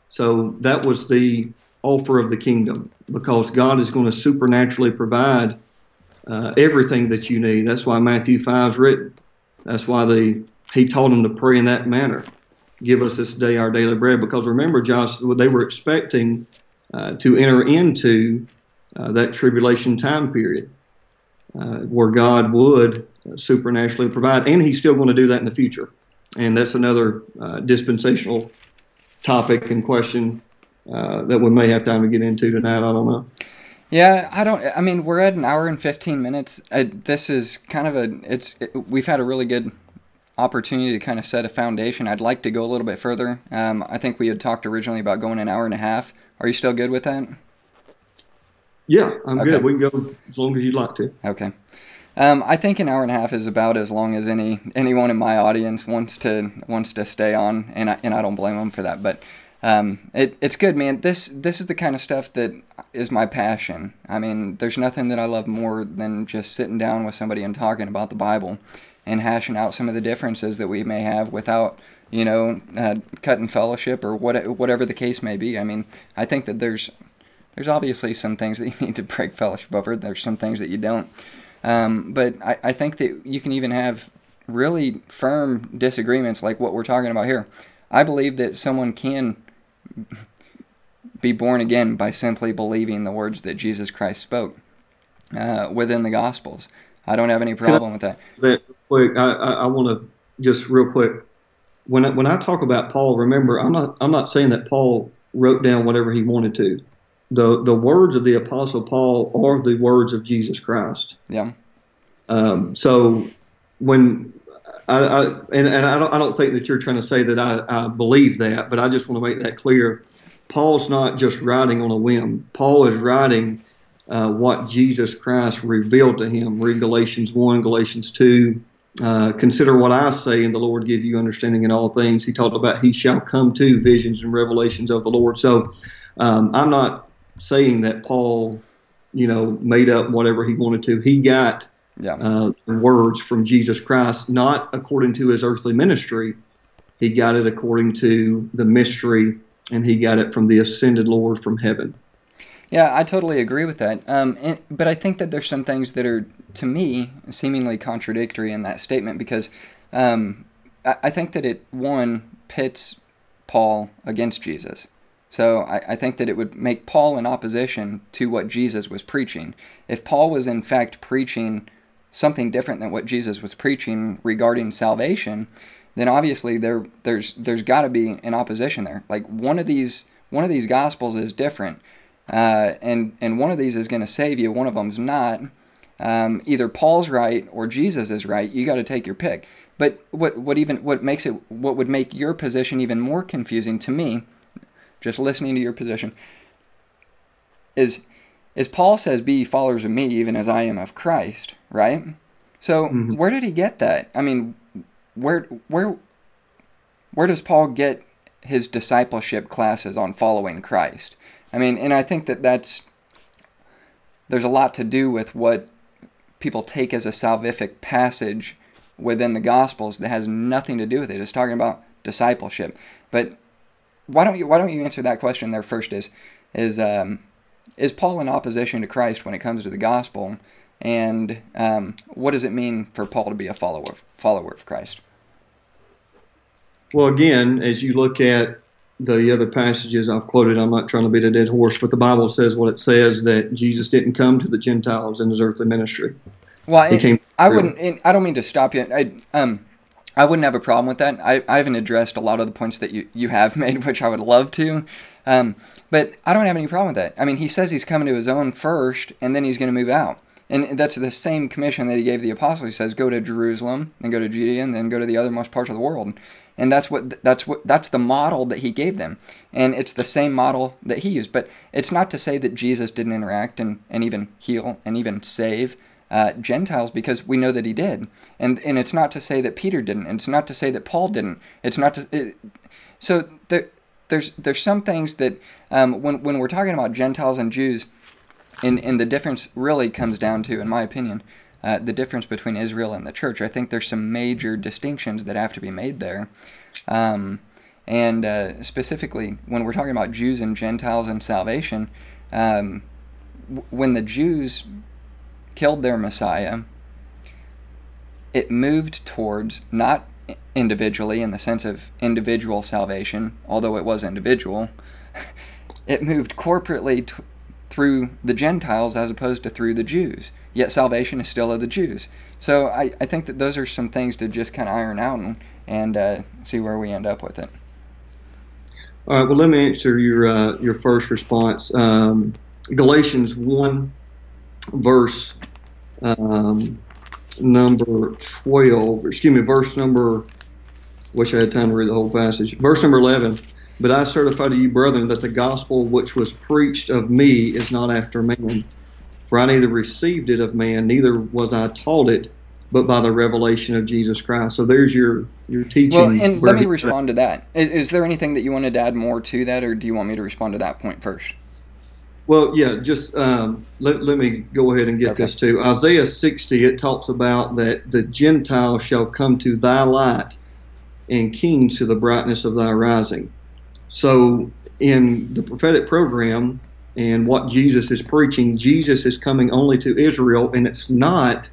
So that was the offer of the kingdom because God is going to supernaturally provide uh, everything that you need. That's why Matthew 5 is written. That's why the, he taught them to pray in that manner. Give us this day our daily bread. Because remember, Josh, they were expecting uh, to enter into uh, that tribulation time period uh, where God would supernaturally provide. And he's still going to do that in the future. And that's another uh, dispensational topic and question uh, that we may have time to get into tonight. I don't know. Yeah, I don't. I mean, we're at an hour and fifteen minutes. I, this is kind of a. It's. It, we've had a really good opportunity to kind of set a foundation. I'd like to go a little bit further. Um, I think we had talked originally about going an hour and a half. Are you still good with that? Yeah, I'm okay. good. We can go as long as you'd like to. Okay. Um, I think an hour and a half is about as long as any anyone in my audience wants to wants to stay on, and I, and I don't blame them for that. But um, it, it's good, man. This this is the kind of stuff that is my passion. I mean, there's nothing that I love more than just sitting down with somebody and talking about the Bible and hashing out some of the differences that we may have without, you know, uh, cutting fellowship or what, whatever the case may be. I mean, I think that there's there's obviously some things that you need to break fellowship over. There's some things that you don't. Um, but I, I think that you can even have really firm disagreements like what we're talking about here. I believe that someone can be born again by simply believing the words that Jesus Christ spoke uh, within the Gospels. I don't have any problem with that. That quick, I, I, I want to just real quick. When I, when I talk about Paul, remember I'm not I'm not saying that Paul wrote down whatever he wanted to. The the words of the Apostle Paul are the words of Jesus Christ. Yeah. Um, so when I, I, and, and I don't I don't think that you're trying to say that I, I believe that, but I just want to make that clear. Paul's not just writing on a whim. Paul is writing uh, what Jesus Christ revealed to him. Read Galatians 1, Galatians 2. Uh, consider what I say, and the Lord give you understanding in all things. He talked about he shall come to visions and revelations of the Lord. So um, I'm not saying that Paul, you know, made up whatever he wanted to. He got yeah. uh, words from Jesus Christ, not according to his earthly ministry. He got it according to the mystery, and he got it from the ascended Lord from heaven. Yeah, I totally agree with that. Um, and, but I think that there's some things that are, to me, seemingly contradictory in that statement because um, I, I, think that it, one, pits Paul against Jesus. So I, I think that it would make Paul in opposition to what Jesus was preaching. If Paul was, in fact, preaching something different than what Jesus was preaching regarding salvation, then obviously there there's there's got to be an opposition there. Like one of these one of these gospels is different uh, and and one of these is going to save you. One of them's not. Um, either Paul's right or Jesus is right. You got to take your pick. But what what even what makes it what would make your position even more confusing to me, just listening to your position, is is Paul says, "Be followers of me, even as I am of Christ." Right. So mm-hmm. where did he get that? I mean, where where where does Paul get his discipleship classes on following Christ? I mean, and I think that that's there's a lot to do with what people take as a salvific passage within the Gospels that has nothing to do with it. It's talking about discipleship. But why don't you why don't you answer that question there first? Is is um, is Paul in opposition to Christ when it comes to the gospel? And um, what does it mean for Paul to be a follower follower of Christ? Well, again, as you look at the other passages I've quoted, I'm not trying to beat a dead horse, but the Bible says what it says that Jesus didn't come to the Gentiles in his earthly ministry. Well, I, I wouldn't. I don't mean to stop you. I um, I wouldn't have a problem with that. I, I haven't addressed a lot of the points that you, you have made, which I would love to. Um, but I don't have any problem with that. I mean, he says he's coming to his own first, and then he's going to move out. and that's the same commission that he gave the apostles. He says, "Go to Jerusalem and go to Judea, and then go to the othermost parts of the world." And that's what that's what that's the model that he gave them, and it's the same model that he used. But it's not to say that Jesus didn't interact and, and even heal and even save uh, Gentiles because we know that he did, and and it's not to say that Peter didn't. And it's not to say that Paul didn't. It's not to. It, so there, there's there's some things that um, when when we're talking about Gentiles and Jews and, and the difference really comes down to, in my opinion, uh, the difference between Israel and the church. I think there's some major distinctions that have to be made there. Um, and uh, specifically, when we're talking about Jews and Gentiles and salvation, um, w- when the Jews killed their Messiah, it moved towards not individually in the sense of individual salvation, although it was individual, it moved corporately t- through the Gentiles as opposed to through the Jews. Yet salvation is still of the Jews. So I, I think that those are some things to just kind of iron out and, and uh, see where we end up with it. All right. Well, let me answer your uh, your first response. Um, Galatians one, verse um, number twelve. Excuse me, verse number. Wish I had time to read the whole passage. Verse number eleven. But I certify to you, brethren, that the gospel which was preached of me is not after man. For I neither received it of man, neither was I taught it, but by the revelation of Jesus Christ. So there's your your teaching. Well, and let me respond to that. Is, is there anything that you wanted to add more to that, or do you want me to respond to that point first? Well, yeah, just um, let, let me go ahead and get Okay. this too. Isaiah 60, it talks about that the Gentiles shall come to thy light and kings to the brightness of thy rising. So, in the prophetic program and what Jesus is preaching, Jesus is coming only to Israel, and it's not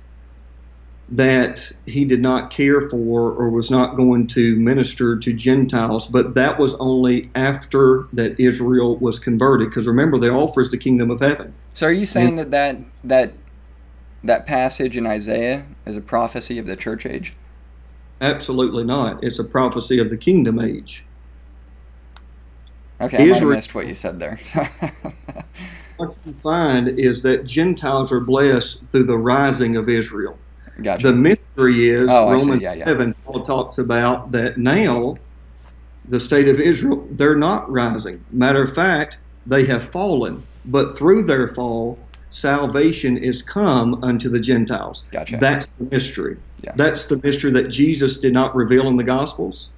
that he did not care for or was not going to minister to Gentiles, but that was only after that Israel was converted. Because remember, the offer is the kingdom of heaven. So are you saying that that that that passage in Isaiah is a prophecy of the church age? Absolutely not. It's a prophecy of the kingdom age. Okay, I might have missed what you said there. What you find is that Gentiles are blessed through the rising of Israel. gotcha. The mystery is Oh, Romans Yeah, yeah. 7, Paul talks about that now the state of Israel, they're not rising. Matter of fact, they have fallen. But through their fall, salvation is come unto the Gentiles. Gotcha. That's the mystery. Yeah. That's the mystery that Jesus did not reveal in the Gospels.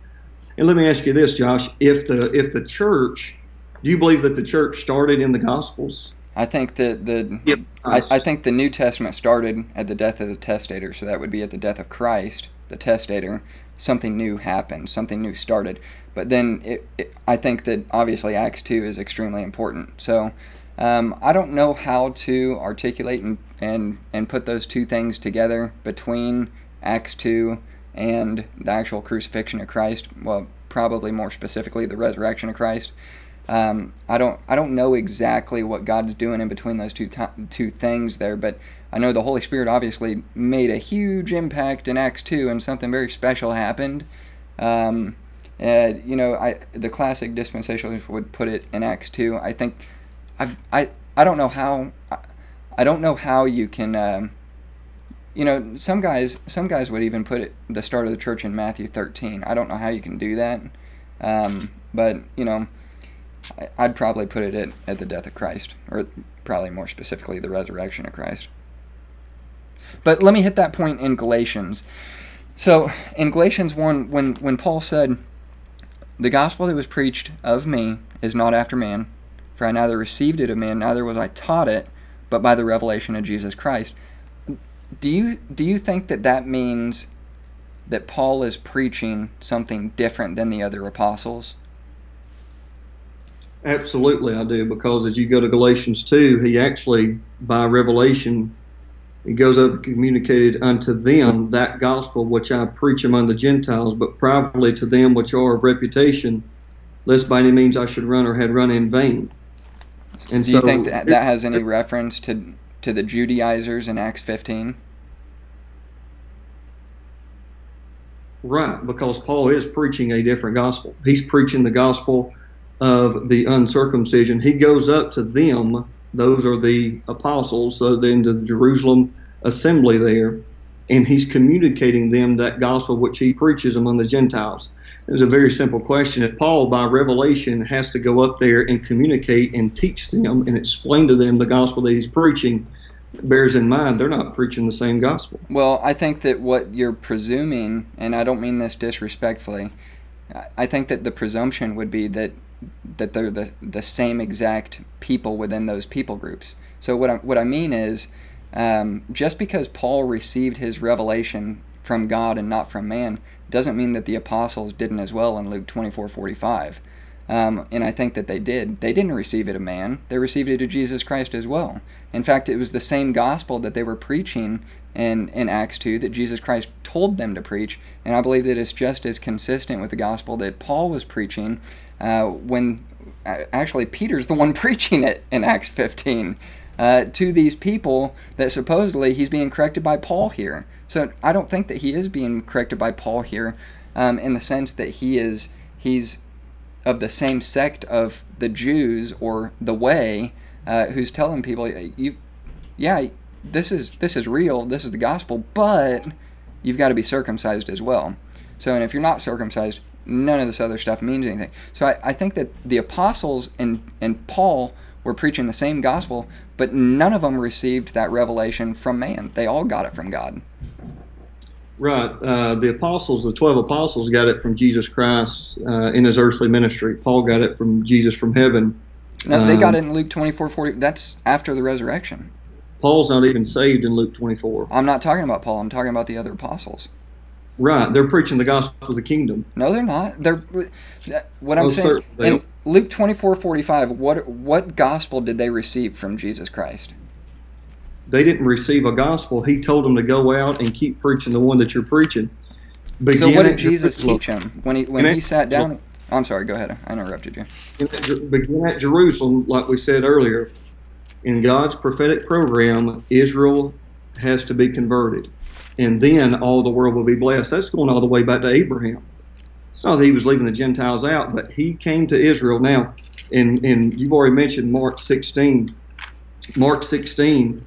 And let me ask you this, Josh: if the if the church, do you believe that the church started in the Gospels? I think that the Yep. I, I think the New Testament started at the death of the testator, so that would be at the death of Christ, the testator. Something new happened, something new started. But then it, it, I think that obviously Acts 2 is extremely important. So um, I don't know how to articulate and, and, and put those two things together between Acts 2 and the actual crucifixion of Christ. Well, probably more specifically, the resurrection of Christ. Um, I don't I don't know exactly what God's doing in between those two two things there, but I know the Holy Spirit obviously made a huge impact in Acts two, and something very special happened. Um, and you know, I the classic dispensationalists would put it in Acts two. I think I've I I don't know how I, I don't know how you can. Um, you know, some guys some guys would even put it the start of the church in Matthew thirteen. I don't know how you can do that, um, but you know. I- I'd probably put it at, at the death of Christ, or probably more specifically, the resurrection of Christ. But let me hit that point in Galatians. So, in Galatians 1, when, when Paul said, The gospel that was preached of me is not after man, for I neither received it of man, neither was I taught it, but by the revelation of Jesus Christ. Do you, do you think that that means that Paul is preaching something different than the other apostles? Absolutely, I do, because as you go to Galatians 2, he actually, by revelation, he goes up and communicated unto them that gospel which I preach among the Gentiles, but privately to them which are of reputation, lest by any means I should run or had run in vain. And Do you so, think that that has any reference to to the Judaizers in Acts 15? Right, because Paul is preaching a different gospel. He's preaching the gospel of the uncircumcision. He goes up to them Those are the apostles, so in the Jerusalem assembly there, and he's communicating them that gospel which he preaches among the Gentiles. It's a very simple question. If Paul, by revelation, has to go up there and communicate and teach them and explain to them the gospel that he's preaching, bears in mind they're not preaching the same gospel. Well, I think that what you're presuming, and I don't mean this disrespectfully, I think that the presumption would be that that they're the, the same exact people within those people groups. So what I, what I mean is, um, just because Paul received his revelation from God and not from man, doesn't mean that the apostles didn't as well in Luke 24 45. Um, and I think that they did. They didn't receive it of man, they received it of Jesus Christ as well. In fact, it was the same gospel that they were preaching in, in Acts 2 that Jesus Christ told them to preach. And I believe that it's just as consistent with the gospel that Paul was preaching uh, when uh, actually Peter's the one preaching it in Acts 15 uh, to these people that supposedly he's being corrected by Paul here. So I don't think that he is being corrected by Paul here, um, in the sense that he is he's of the same sect of the Jews or the Way, uh, who's telling people, you, yeah, this is this is real, this is the gospel, but you've got to be circumcised as well. So, and if you're not circumcised, none of this other stuff means anything. So I, I think that the apostles and, and Paul were preaching the same gospel, but none of them received that revelation from man. They all got it from God. Right. Uh, the apostles, the 12 apostles, got it from Jesus Christ uh, in his earthly ministry. Paul got it from Jesus from heaven. No, they got um, it in Luke 24 40. That's after the resurrection. Paul's not even saved in Luke 24. I'm not talking about Paul. I'm talking about the other apostles. Right, they're preaching the gospel of the kingdom. No, they're not. They're what I'm oh, saying in Luke twenty four forty five. What what gospel did they receive from Jesus Christ? They didn't receive a gospel. He told them to go out and keep preaching the one that you're preaching. Begin so what did Jesus teach him when he when he sat down? I'm sorry. Go ahead. I interrupted you. Begin at Jerusalem, like we said earlier. In God's prophetic program, Israel has to be converted and then all the world will be blessed. That's going all the way back to Abraham. It's not that he was leaving the Gentiles out, but he came to Israel. Now, and, and you've already mentioned Mark 16. Mark 16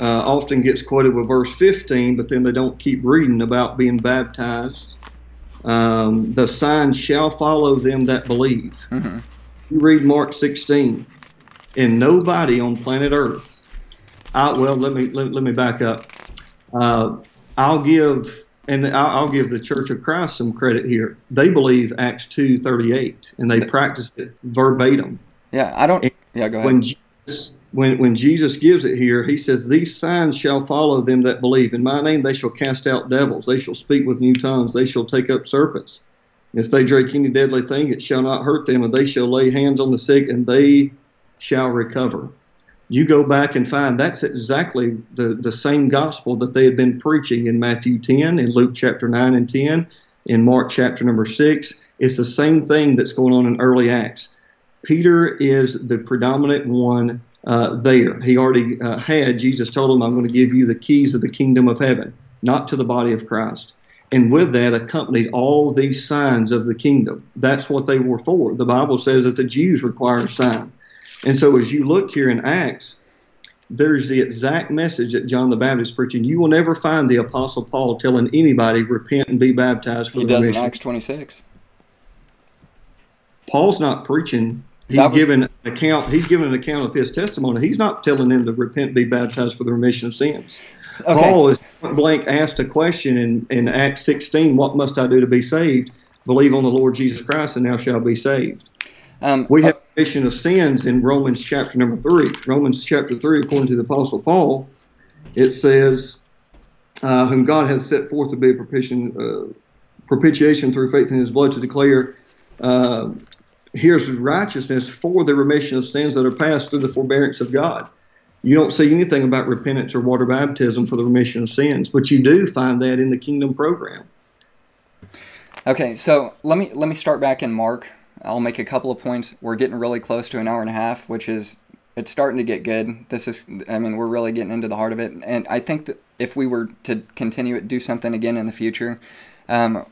uh, often gets quoted with verse 15, but then they don't keep reading about being baptized. Um, the signs shall follow them that believe. Mm-hmm. You read Mark 16, and nobody on planet Earth. I, well, let me let, let me back up. Uh, I'll give and I'll, give the Church of Christ some credit here. They believe Acts two thirty eight, and they practice it verbatim. Yeah, I don't. And yeah, go ahead. When Jesus, when when Jesus gives it here, he says, "These signs shall follow them that believe. In my name, they shall cast out devils. They shall speak with new tongues. They shall take up serpents. If they drink any deadly thing, it shall not hurt them. And they shall lay hands on the sick, and they shall recover." You go back and find that's exactly the, the same gospel that they had been preaching in Matthew 10, in Luke chapter 9 and 10, in Mark chapter number 6. It's the same thing that's going on in early Acts. Peter is the predominant one uh, there. He already uh, had, Jesus told him, I'm going to give you the keys of the kingdom of heaven, not to the body of Christ. And with that accompanied all these signs of the kingdom. That's what they were for. The Bible says that the Jews require a sign. And so as you look here in Acts, there's the exact message that John the Baptist is preaching. You will never find the Apostle Paul telling anybody repent and be baptized for he the remission. He does in Acts 26. Paul's not preaching. He's was, given an account. He's given an account of his testimony. He's not telling them to repent, be baptized for the remission of sins. Okay. Paul is blank asked a question in, in Acts 16. What must I do to be saved? Believe on the Lord Jesus Christ, and thou shalt be saved. Um, we have remission of sins in Romans chapter number three. Romans chapter three, according to the Apostle Paul, it says, uh, "Whom God has set forth to be a propitiation, uh, propitiation through faith in His blood to declare." Uh, here's righteousness for the remission of sins that are passed through the forbearance of God. You don't see anything about repentance or water baptism for the remission of sins, but you do find that in the kingdom program. Okay, so let me let me start back in Mark I'll make a couple of points. We're getting really close to an hour and a half, which is it's starting to get good. This is, I mean, we're really getting into the heart of it. And I think that if we were to continue it, do something again in the future, um,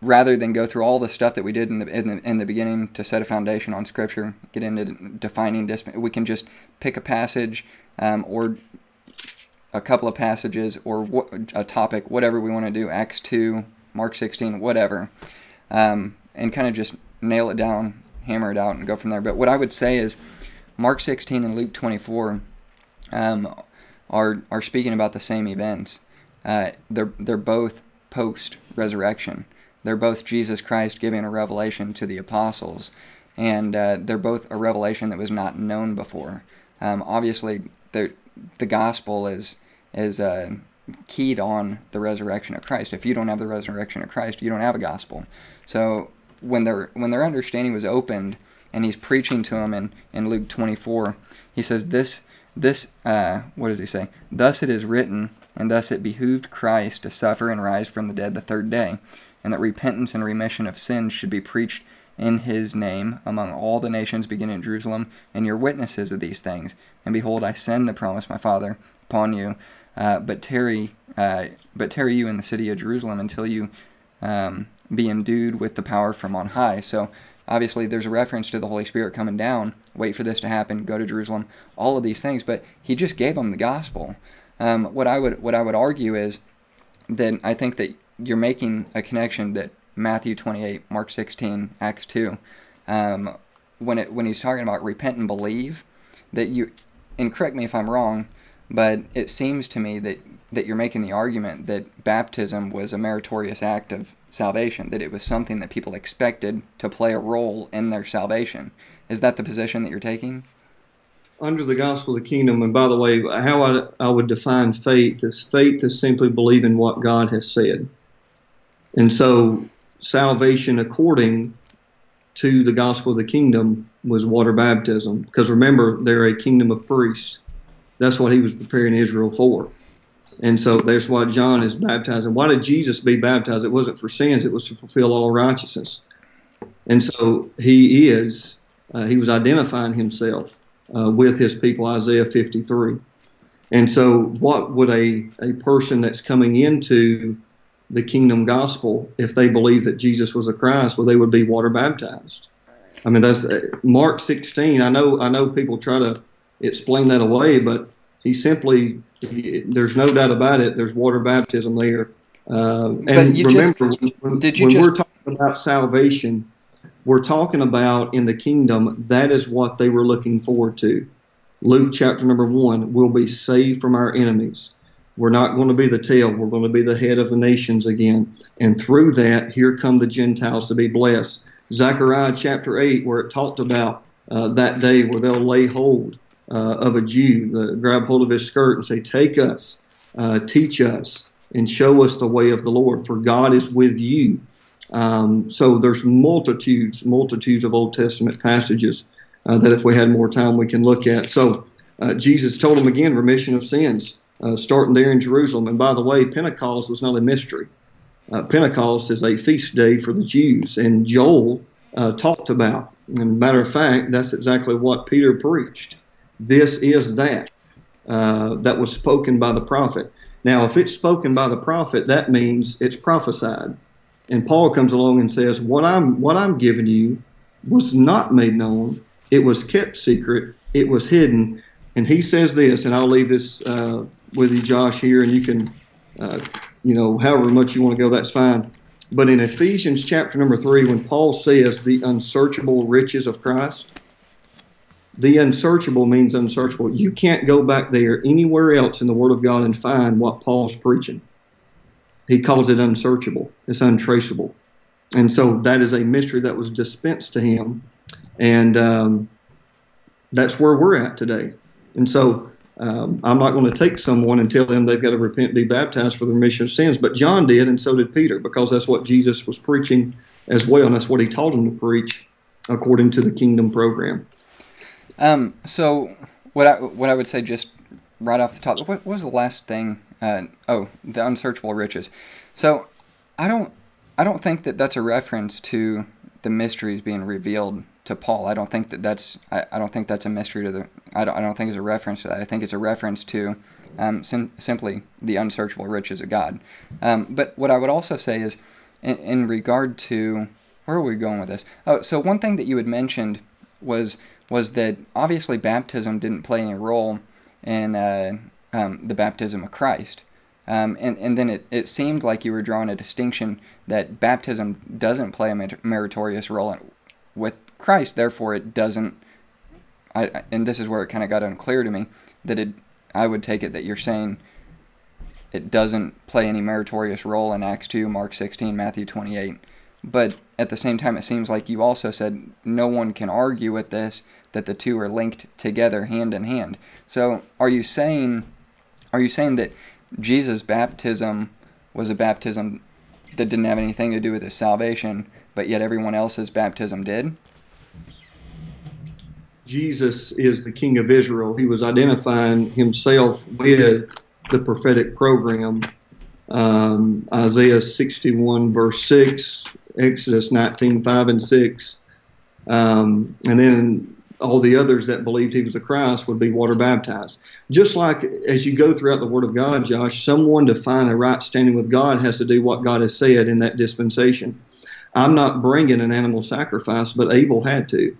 rather than go through all the stuff that we did in the, in the, in the beginning to set a foundation on Scripture, get into defining we can just pick a passage um, or a couple of passages or a topic, whatever we want to do, Acts 2, Mark 16, whatever, um, and kind of just nail it down, hammer it out, and go from there. But what I would say is Mark 16 and Luke 24 um, are, are speaking about the same events. Uh, they're, they're both post resurrection. They're both Jesus Christ giving a revelation to the apostles, and uh, they're both a revelation that was not known before. Um, obviously, the the gospel is is uh, keyed on the resurrection of Christ. If you don't have the resurrection of Christ, you don't have a gospel. So when their when their understanding was opened, and he's preaching to them in, in Luke 24, he says this this uh, what does he say? Thus it is written, and thus it behooved Christ to suffer and rise from the dead the third day, and that repentance and remission of sins should be preached in his name among all the nations beginning at Jerusalem, and your witnesses of these things. And behold, I send the promise, my Father, upon you. Uh, but tarry, uh, but tarry you in the city of Jerusalem until you um, be endued with the power from on high. So obviously, there's a reference to the Holy Spirit coming down. Wait for this to happen. Go to Jerusalem. All of these things, but he just gave them the gospel. Um, what I would what I would argue is that I think that you're making a connection that Matthew 28, Mark 16, Acts 2, um, when it when he's talking about repent and believe, that you, and correct me if I'm wrong, but it seems to me that that you're making the argument that baptism was a meritorious act of salvation, that it was something that people expected to play a role in their salvation. Is that the position that you're taking? Under the gospel of the kingdom, and by the way, how I, I would define faith is faith is simply believing what God has said. And so salvation according to the gospel of the kingdom was water baptism. Because remember, they're a kingdom of priests. That's what he was preparing Israel for. And so that's why John is baptizing. Why did Jesus be baptized? It wasn't for sins, it was to fulfill all righteousness. And so he is, uh, he was identifying himself uh, with his people, Isaiah 53. And so, what would a, a person that's coming into the kingdom gospel if they believe that Jesus was a Christ, well, they would be water baptized. I mean, that's uh, Mark 16. I know, I know people try to explain that away, but he simply, there's no doubt about it. There's water baptism there. Uh, and remember, just, when, when just, we're talking about salvation, we're talking about in the kingdom, that is what they were looking forward to. Luke chapter number one, we'll be saved from our enemies. We're not going to be the tail. We're going to be the head of the nations again. And through that, here come the Gentiles to be blessed. Zechariah chapter 8, where it talked about uh, that day where they'll lay hold uh, of a Jew, grab hold of his skirt and say, Take us, uh, teach us, and show us the way of the Lord, for God is with you. Um, so there's multitudes, multitudes of Old Testament passages uh, that if we had more time we can look at. So uh, Jesus told them again, remission of sins uh, starting there in Jerusalem. And by the way, Pentecost was not a mystery. Uh, Pentecost is a feast day for the Jews, and Joel talked about. And matter of fact, that's exactly what Peter preached. This is that uh, that was spoken by the prophet. Now, if it's spoken by the prophet, that means it's prophesied. And Paul comes along and says, "What I'm what I'm giving you was not made known. It was kept secret. It was hidden." And he says this, and I'll leave this uh, with you, Josh, here, and you can, uh, you know, however much you want to go, that's fine. But in Ephesians chapter number three, when Paul says the unsearchable riches of Christ, the unsearchable means unsearchable. You can't go back there anywhere else in the Word of God and find what Paul's preaching. He calls it unsearchable, it's untraceable. And so that is a mystery that was dispensed to him. And um, that's where we're at today. And so um, I'm not going to take someone and tell them they've got to repent, be baptized for the remission of sins. But John did, and so did Peter, because that's what Jesus was preaching as well, and that's what he taught them to preach according to the kingdom program. Um, so what I what I would say just right off the top, what was the last thing? Uh, oh, the unsearchable riches. So I don't I don't think that that's a reference to the mysteries being revealed to Paul. I don't think that that's I, I don't think that's a mystery to the I don't, I don't think it's a reference to that. I think it's a reference to um, sim- simply the unsearchable riches of God. Um, but what I would also say is in, in regard to where are we going with this? Oh, so one thing that you had mentioned was was that obviously baptism didn't play any role in uh, um, the baptism of Christ. Um, and, and then it, it seemed like you were drawing a distinction that baptism doesn't play a meritorious role in, with Christ, therefore it doesn't. I, and this is where it kind of got unclear to me that it. I would take it that you're saying it doesn't play any meritorious role in Acts 2, Mark 16, Matthew 28. But at the same time, it seems like you also said no one can argue with this that the two are linked together, hand in hand. So, are you saying, are you saying that Jesus' baptism was a baptism that didn't have anything to do with his salvation, but yet everyone else's baptism did? Jesus is the King of Israel. He was identifying himself with the prophetic program. Um, Isaiah 61, verse 6, Exodus 19, 5 and 6. Um, and then all the others that believed he was the Christ would be water baptized. Just like as you go throughout the Word of God, Josh, someone to find a right standing with God has to do what God has said in that dispensation. I'm not bringing an animal sacrifice, but Abel had to,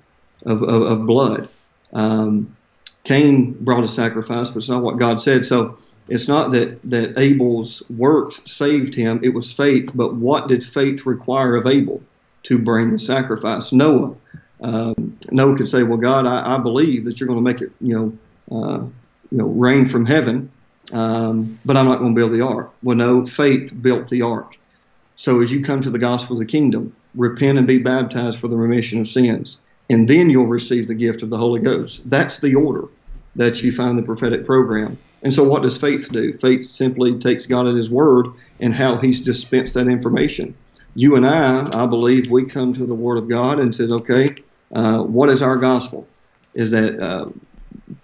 of, of, of blood. Um, Cain brought a sacrifice, but it's not what God said. So it's not that, that Abel's works saved him, it was faith. But what did faith require of Abel to bring the sacrifice? Noah. Um, Noah could say, Well, God, I, I, believe that you're going to make it, you know, uh, you know, rain from heaven, um, but I'm not going to build the ark. Well, no, faith built the ark. So as you come to the gospel of the kingdom, repent and be baptized for the remission of sins, and then you'll receive the gift of the Holy Ghost. That's the order that you find the prophetic program. And so, what does faith do? Faith simply takes God at His word and how He's dispensed that information. You and I, I believe, we come to the Word of God and says, okay, uh, what is our gospel? Is that uh,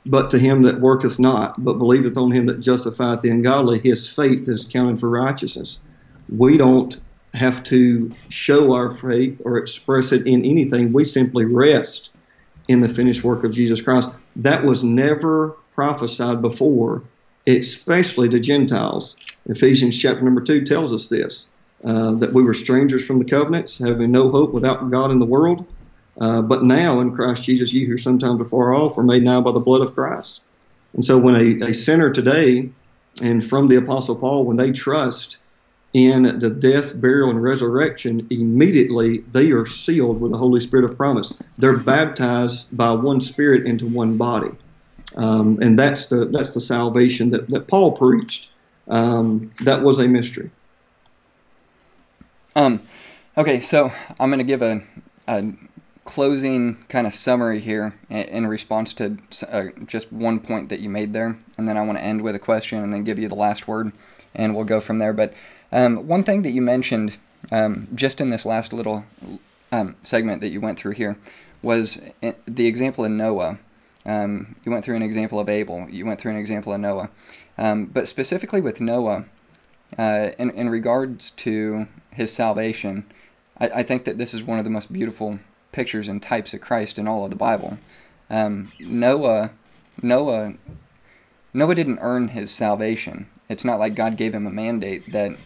but to him that worketh not, but believeth on him that justifieth the ungodly, his faith is counted for righteousness. We don't have to show our faith or express it in anything. We simply rest in the finished work of Jesus Christ. That was never prophesied before especially to Gentiles. Ephesians chapter number 2 tells us this uh, that we were strangers from the covenants, having no hope without God in the world. Uh, but now in Christ Jesus, you who sometimes are far off are made now by the blood of Christ. And so when a, a sinner today, and from the Apostle Paul, when they trust in the death, burial, and resurrection, immediately they are sealed with the Holy Spirit of promise. They're baptized by one Spirit into one body. Um, and that's the that's the salvation that, that Paul preached. Um, that was a mystery. Um, okay, so I'm going to give a, a closing kind of summary here in response to uh, just one point that you made there, and then I want to end with a question and then give you the last word, and we'll go from there. But um, one thing that you mentioned um, just in this last little um, segment that you went through here was uh, the example of Noah. Um, you went through an example of Abel. You went through an example of Noah. Um, but specifically with Noah, uh, in, in regards to his salvation, I, I, think that this is one of the most beautiful pictures and types of Christ in all of the Bible. Um, Noah, Noah, Noah didn't earn his salvation. It's not like God gave him a mandate that,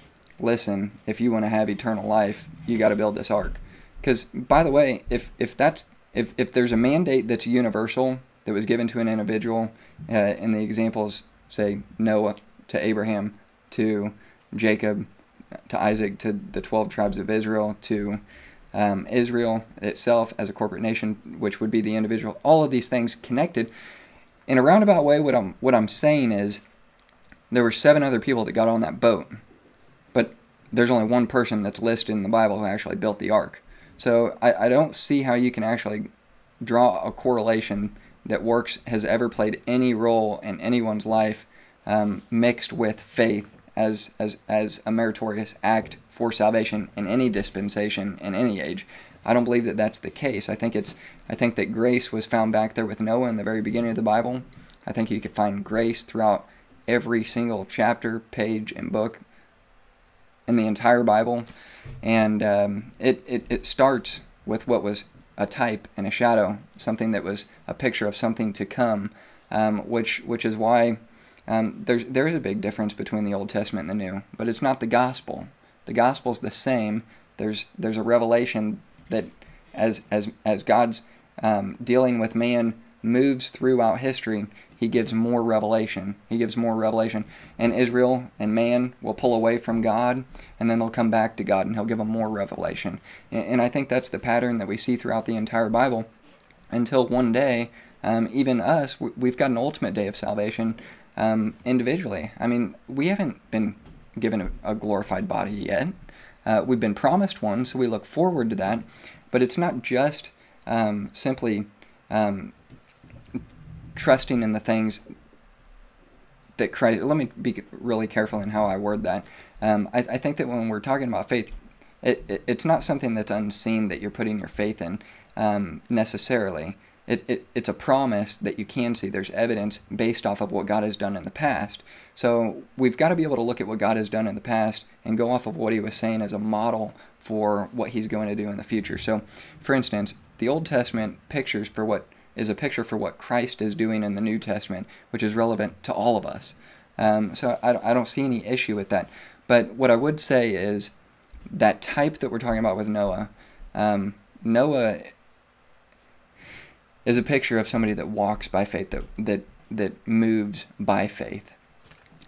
listen, if you want to have eternal life, you got to build this ark. Because by the way, if if that's if if there's a mandate that's universal that was given to an individual. Uh, in the examples, say Noah to Abraham, to Jacob, to Isaac, to the 12 tribes of Israel, to um, Israel itself as a corporate nation, which would be the individual. All of these things connected. In a roundabout way, what I'm what I'm saying is, there were seven other people that got on that boat, but there's only one person that's listed in the Bible who actually built the ark. So I, I don't see how you can actually draw a correlation that works has ever played any role in anyone's life um, mixed with faith as, as, as a meritorious act for salvation in any dispensation in any age. I don't believe that that's the case. I think it's I think that grace was found back there with Noah in the very beginning of the Bible. I think you could find grace throughout every single chapter, page, and book in the entire Bible, and um, it, it it starts with what was a type and a shadow, something that was a picture of something to come, um, which which is why um, there's there is a big difference between the Old Testament and the New, but it's not the gospel. The gospel is the same. There's there's a revelation that as as as God's um, dealing with man moves throughout history, he gives more revelation. He gives more revelation. And Israel and man will pull away from God, and then they'll come back to God, and he'll give them more revelation. And, and I think that's the pattern that we see throughout the entire Bible until one day, um, even us, we've got an ultimate day of salvation um, individually. I mean, we haven't been given a, a glorified body yet. Uh, we've been promised one, so we look forward to that. But it's not just um, simply um, trusting in the things that Christ. Let me be really careful in how I word that. Um, I, I, think that when we're talking about faith, it, it, it's not something that's unseen that you're putting your faith in um, necessarily. It, it, it's a promise that you can see. There's evidence based off of what God has done in the past. So we've got to be able to look at what God has done in the past and go off of what He was saying as a model for what He's going to do in the future. So, for instance, the Old Testament pictures for what is a picture for what Christ is doing in the New Testament, which is relevant to all of us. Um, so I, I don't see any issue with that. But what I would say is that type that we're talking about with Noah, um, Noah is a picture of somebody that walks by faith, that that that moves by faith,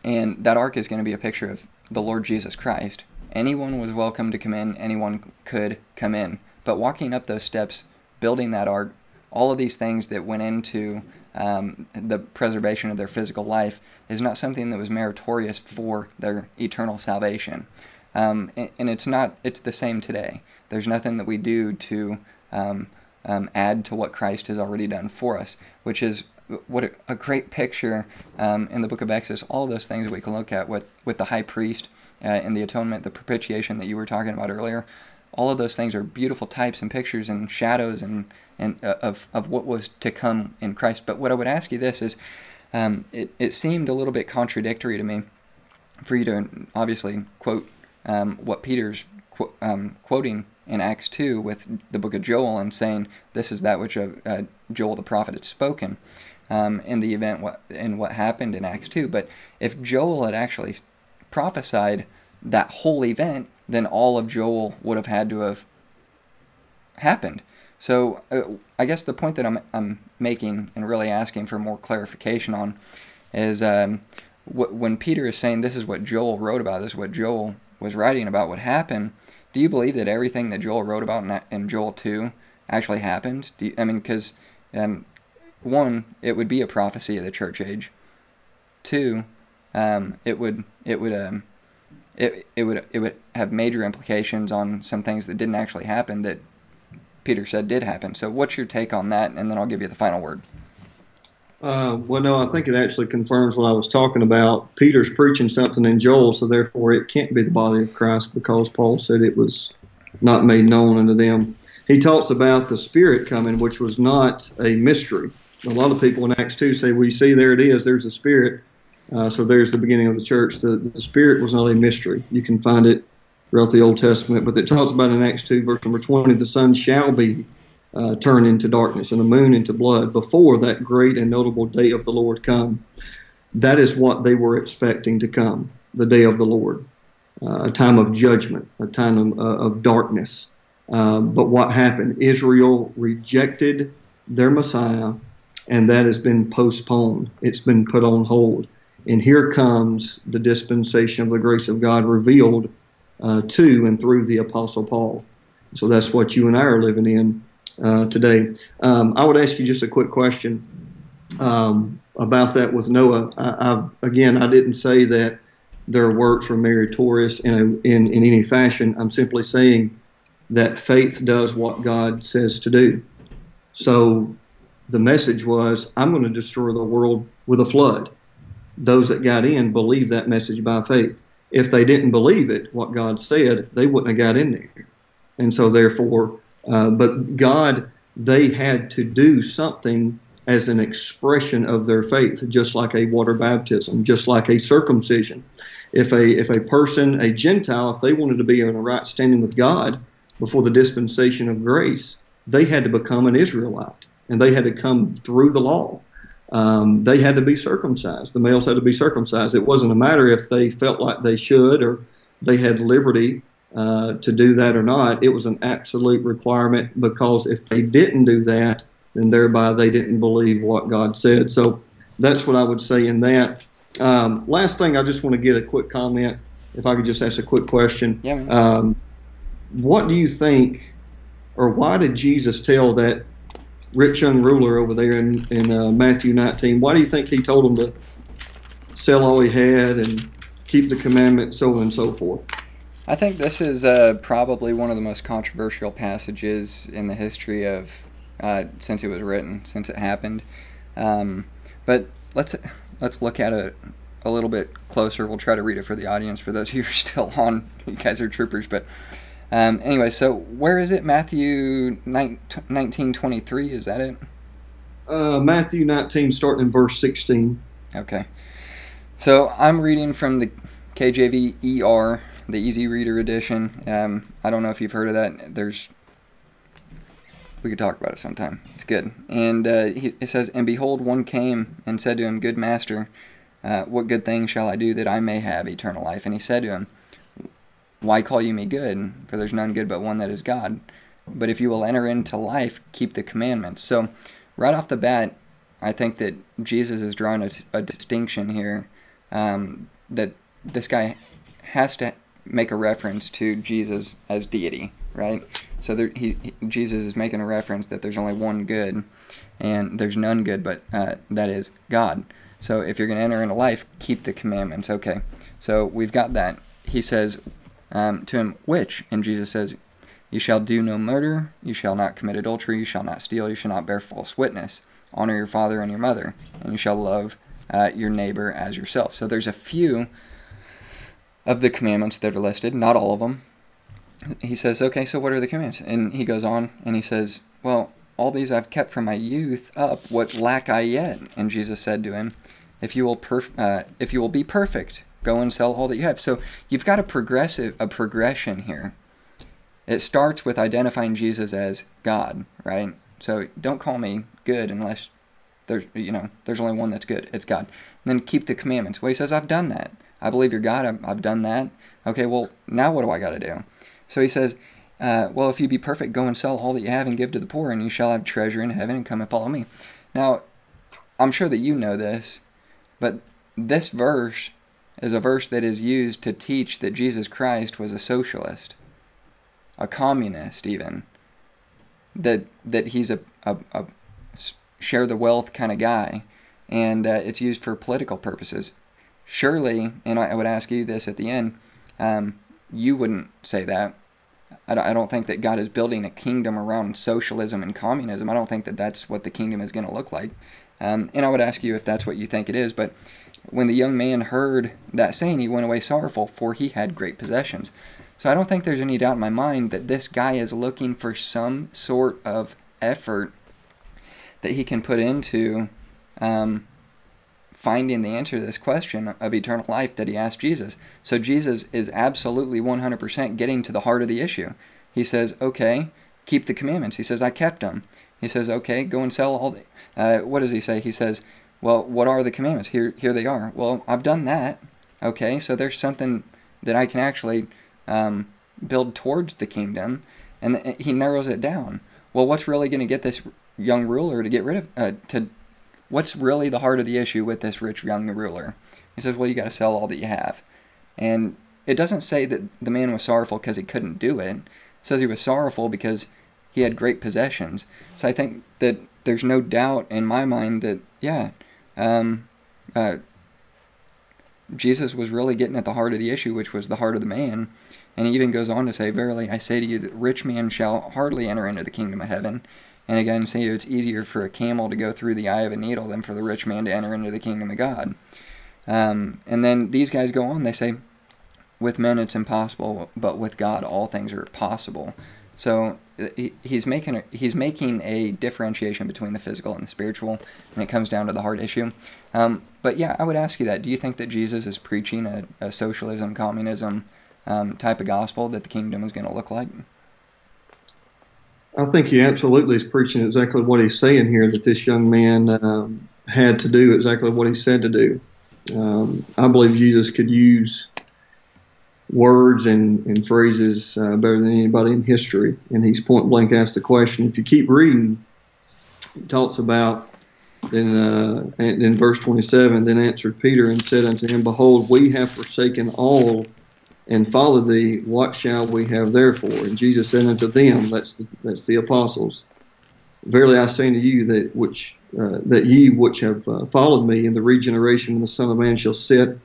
and that ark is going to be a picture of the Lord Jesus Christ. Anyone was welcome to come in. Anyone could come in. But walking up those steps, building that ark, all of these things that went into um, the preservation of their physical life is not something that was meritorious for their eternal salvation. Um, and, and, it's not. It's the same today. There's nothing that we do to um, um, add to what Christ has already done for us, which is what a, great picture um, in the book of Exodus. All those things we can look at with, with the high priest uh, and the atonement, the propitiation that you were talking about earlier. All of those things are beautiful types and pictures and shadows and, and uh, of, of what was to come in Christ. But what I would ask you this is um, it, it seemed a little bit contradictory to me for you to obviously quote um, what Peter's qu- um, quoting in Acts 2 with the book of Joel and saying, This is that which uh, uh, Joel the prophet had spoken um, in the event what, in what happened in Acts 2. But if Joel had actually prophesied that whole event, then all of Joel would have had to have happened. So uh, I guess the point that I'm, I'm making and really asking for more clarification on is um, wh- when Peter is saying this is what Joel wrote about, this is what Joel was writing about what happened, do you believe that everything that Joel wrote about in, in Joel 2 actually happened? You, I mean, because um, one, it would be a prophecy of the church age. Two, um, it would it would um, it, it would it would have major implications on some things that didn't actually happen that Peter said did happen. So, what's your take on that? And then I'll give you the final word. Uh, well, no, I think it actually confirms what I was talking about. Peter's preaching something in Joel, so therefore it can't be the body of Christ because Paul said it was not made known unto them. He talks about the Spirit coming, which was not a mystery. A lot of people in Acts 2 say, We see there it is, there's a Spirit. Uh, so there's the beginning of the church. The, the Spirit was not a mystery. You can find it throughout the Old Testament, but it talks about in Acts 2, verse number 20, the sun shall be uh, turn into darkness and the moon into blood before that great and notable day of the Lord come. That is what they were expecting to come, the day of the Lord, uh, a time of judgment, a time of, uh, of darkness. Uh, but what happened? Israel rejected their Messiah, and that has been postponed. It's been put on hold. And here comes the dispensation of the grace of God revealed uh, to and through the Apostle Paul. So that's what you and I are living in uh, today. Um, I would ask you just a quick question um, about that with Noah. I, I, again, I didn't say that their works were meritorious in, a, in, in any fashion. I'm simply saying that faith does what God says to do. So the message was, I'm going to destroy the world with a flood. Those that got in believed that message by faith. If they didn't believe it, what God said, they wouldn't have got in there. And so, therefore, uh, but God, they had to do something as an expression of their faith, just like a water baptism, just like a circumcision. If a if a person, a Gentile, if they wanted to be in a right standing with God before the dispensation of grace, they had to become an Israelite, and they had to come through the law. Um, they had to be circumcised. The males had to be circumcised. It wasn't a matter if they felt like they should or they had liberty uh, to do that or not. It was an absolute requirement because if they didn't do that, then thereby they didn't believe what God said. So that's what I would say in that. Um, last thing, I just want to get a quick comment. If I could just ask a quick question. Yeah. Um, what do you think, or why did Jesus tell that rich young ruler over there in, in uh, Matthew 19, why do you think he told him to sell all he had and keep the commandment, so on and so forth? I think this is uh, probably one of the most controversial passages in the history of uh, since it was written, since it happened. Um, but let's let's look at it a little bit closer. We'll try to read it for the audience. For those of you who are still on, you guys are troopers. But um, anyway, so where is it? Matthew 19, 23, Is that it? Uh, Matthew 19, starting in verse 16. Okay. So I'm reading from the KJV ER, the Easy Reader Edition. Um, I don't know if you've heard of that. There's we could talk about it sometime. It's good. And uh, he, it says, And behold, one came and said to him, Good master, uh, what good thing shall I do that I may have eternal life? And he said to him, Why call you me good? For there's none good but one that is God. But if you will enter into life, keep the commandments. So, right off the bat, I think that Jesus is drawing a, a distinction here um, that this guy has to make a reference to Jesus as deity, right? So there, he, he, Jesus is making a reference that there's only one good, and there's none good, but uh, that is God. So if you're going to enter into life, keep the commandments. Okay. So we've got that. He says um, to him, which? And Jesus says, You shall do no murder, you shall not commit adultery, you shall not steal, you shall not bear false witness. Honor your father and your mother, and you shall love uh, your neighbor as yourself. So there's a few of the commandments that are listed, not all of them. He says, Okay, so what are the commandments? And he goes on and he says, Well, all these I've kept from my youth up. What lack I yet? And Jesus said to him, If you will, perf- uh, if you will be perfect, go and sell all that you have. So you've got a progressive, a progression here. It starts with identifying Jesus as God, right? So don't call me good unless there's, you know, there's only one that's good. It's God. And then keep the commandments. Well, he says, I've done that. I believe you're God. I've, I've done that. Okay, well, now what do I got to do? So he says, uh, Well, if you be perfect, go and sell all that you have and give to the poor, and you shall have treasure in heaven, and come and follow me. Now, I'm sure that you know this, but this verse is a verse that is used to teach that Jesus Christ was a socialist, a communist, even. That that he's a, a, a share the wealth kind of guy, and uh, it's used for political purposes. Surely, and I, would ask you this at the end. Um, you wouldn't say that. I don't think that God is building a kingdom around socialism and communism. I don't think that that's what the kingdom is going to look like. Um, and I would ask you if that's what you think it is. But when the young man heard that saying, he went away sorrowful, for he had great possessions. So I don't think there's any doubt in my mind that this guy is looking for some sort of effort that he can put into um, finding the answer to this question of eternal life that he asked Jesus. So Jesus is absolutely 100% getting to the heart of the issue. He says, okay, keep the commandments. He says, I kept them. He says, okay, go and sell all the. Uh, what does he say? He says, well, what are the commandments? Here, here they are. Well, I've done that. Okay, so there's something that I can actually um, build towards the kingdom, and he narrows it down. Well, what's really going to get this young ruler to get rid of uh, to what's really the heart of the issue with this rich young ruler? He says, well, you got to sell all that you have. And it doesn't say that the man was sorrowful because he couldn't do it. It says he was sorrowful because he had great possessions. So I think that there's no doubt in my mind that, yeah, um, uh, Jesus was really getting at the heart of the issue, which was the heart of the man. And he even goes on to say, Verily, I say to you that rich man shall hardly enter into the kingdom of heaven. And again, say it's easier for a camel to go through the eye of a needle than for the rich man to enter into the kingdom of God. Um, and then these guys go on, they say, with men it's impossible, but with God all things are possible. So he's making a, he's making a differentiation between the physical and the spiritual, and it comes down to the heart issue. Um, but yeah, I would ask you that: Do you think that Jesus is preaching a, a socialism, communism um, type of gospel that the kingdom is going to look like? I think he absolutely is preaching exactly what he's saying here that this young man um, had to do exactly what he said to do. Um, I believe Jesus could use words and, and phrases uh, better than anybody in history. And he's point blank asked the question. If you keep reading, it talks about then uh, in verse 27, then answered Peter and said unto him, Behold, we have forsaken all and follow thee. What shall we have therefore? And Jesus said unto them, that's the, that's the apostles, Verily I say unto you that which uh, that ye which have uh, followed me in the regeneration when the Son of Man shall sit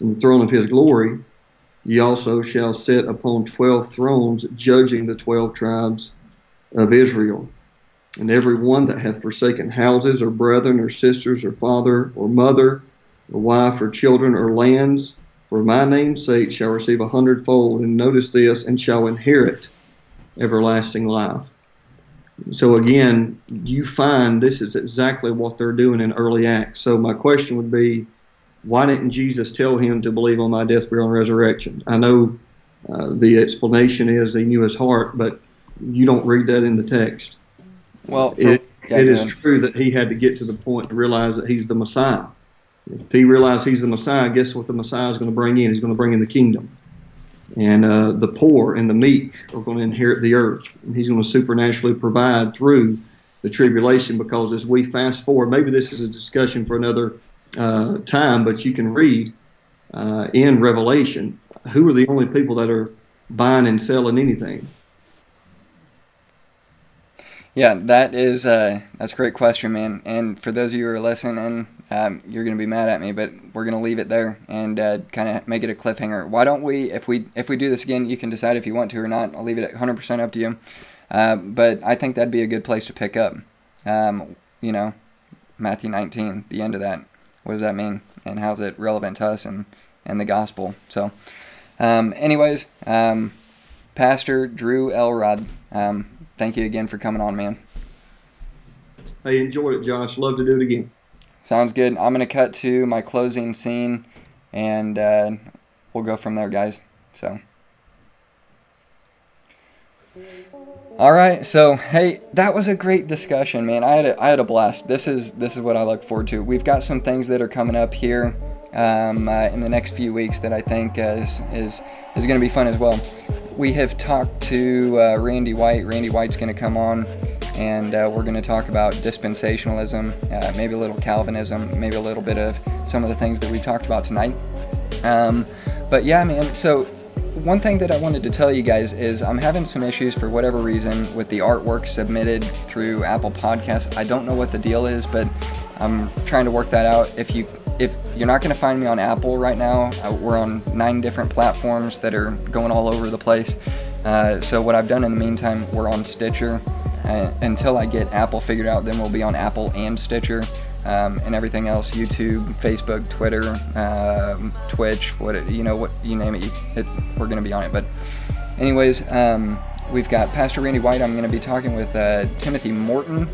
in the throne of his glory, ye also shall sit upon twelve thrones, judging the twelve tribes of Israel. And every one that hath forsaken houses, or brethren, or sisters, or father, or mother, or wife, or children, or lands, for my name's sake shall receive a hundredfold. And notice this, and shall inherit everlasting life. So again, you find this is exactly what they're doing in early Acts. So my question would be, why didn't Jesus tell him to believe on my death, burial, and resurrection? I know uh, the explanation is he knew his heart, but you don't read that in the text. Well, it, yeah, it is true that he had to get to the point to realize that he's the Messiah. If he realized he's the Messiah, guess what the Messiah is going to bring in? He's going to bring in the kingdom. And uh, the poor and the meek are going to inherit the earth. And he's going to supernaturally provide through the tribulation because as we fast forward, maybe this is a discussion for another uh, time, but you can read uh, in Revelation who are the only people that are buying and selling anything. Yeah, that is uh, that's a great question, man. And for those of you who are listening, um, you're gonna be mad at me, but we're gonna leave it there and uh, kind of make it a cliffhanger. Why don't we, if we if we do this again, you can decide if you want to or not. I'll leave it 100% up to you. Uh, but I think that'd be a good place to pick up. Um, you know, Matthew 19, the end of that. What does that mean, and how's it relevant to us and and the gospel? So, um, anyways, um, Pastor Drew Elrod. Thank you again for coming on, man. I enjoyed it, Josh. Love to do it again. Sounds good. I'm going to cut to my closing scene and uh, we'll go from there, guys. So. All right, so hey, that was a great discussion, man. I had a, I had a blast. This is this is what I look forward to. We've got some things that are coming up here um, uh, in the next few weeks that I think uh, is is is going to be fun as well we have talked to uh, Randy White. Randy White's going to come on, and uh, we're going to talk about dispensationalism, uh, maybe a little Calvinism, maybe a little bit of some of the things that we've talked about tonight. Um, but yeah, man. So one thing that I wanted to tell you guys is I'm having some issues for whatever reason with the artwork submitted through Apple Podcasts. I don't know what the deal is, but I'm trying to work that out. If you if you're not going to find me on Apple right now, we're on nine different platforms that are going all over the place. Uh, so what I've done in the meantime, we're on Stitcher. Uh, until I get Apple figured out, then we'll be on Apple and Stitcher. Um, and everything else YouTube, Facebook, Twitter, um, Twitch, what you know, what you name it, it we're going to be on it. But, anyways, um, we've got Pastor Randy White. I'm going to be talking with uh, Timothy Morton,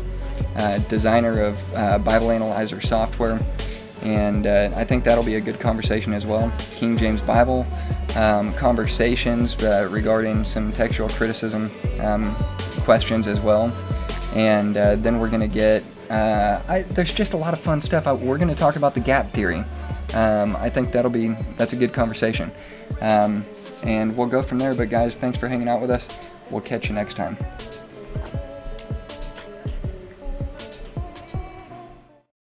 uh, designer of uh, Bible Analyzer software and uh, I think that'll be a good conversation as well. King James Bible um, conversations uh, regarding some textual criticism um, questions as well, and uh, then we're gonna get. Uh, I, there's just a lot of fun stuff. I, we're gonna talk about the gap theory. Um, I think that'll be that's a good conversation, um, and we'll go from there. But guys, thanks for hanging out with us. We'll catch you next time.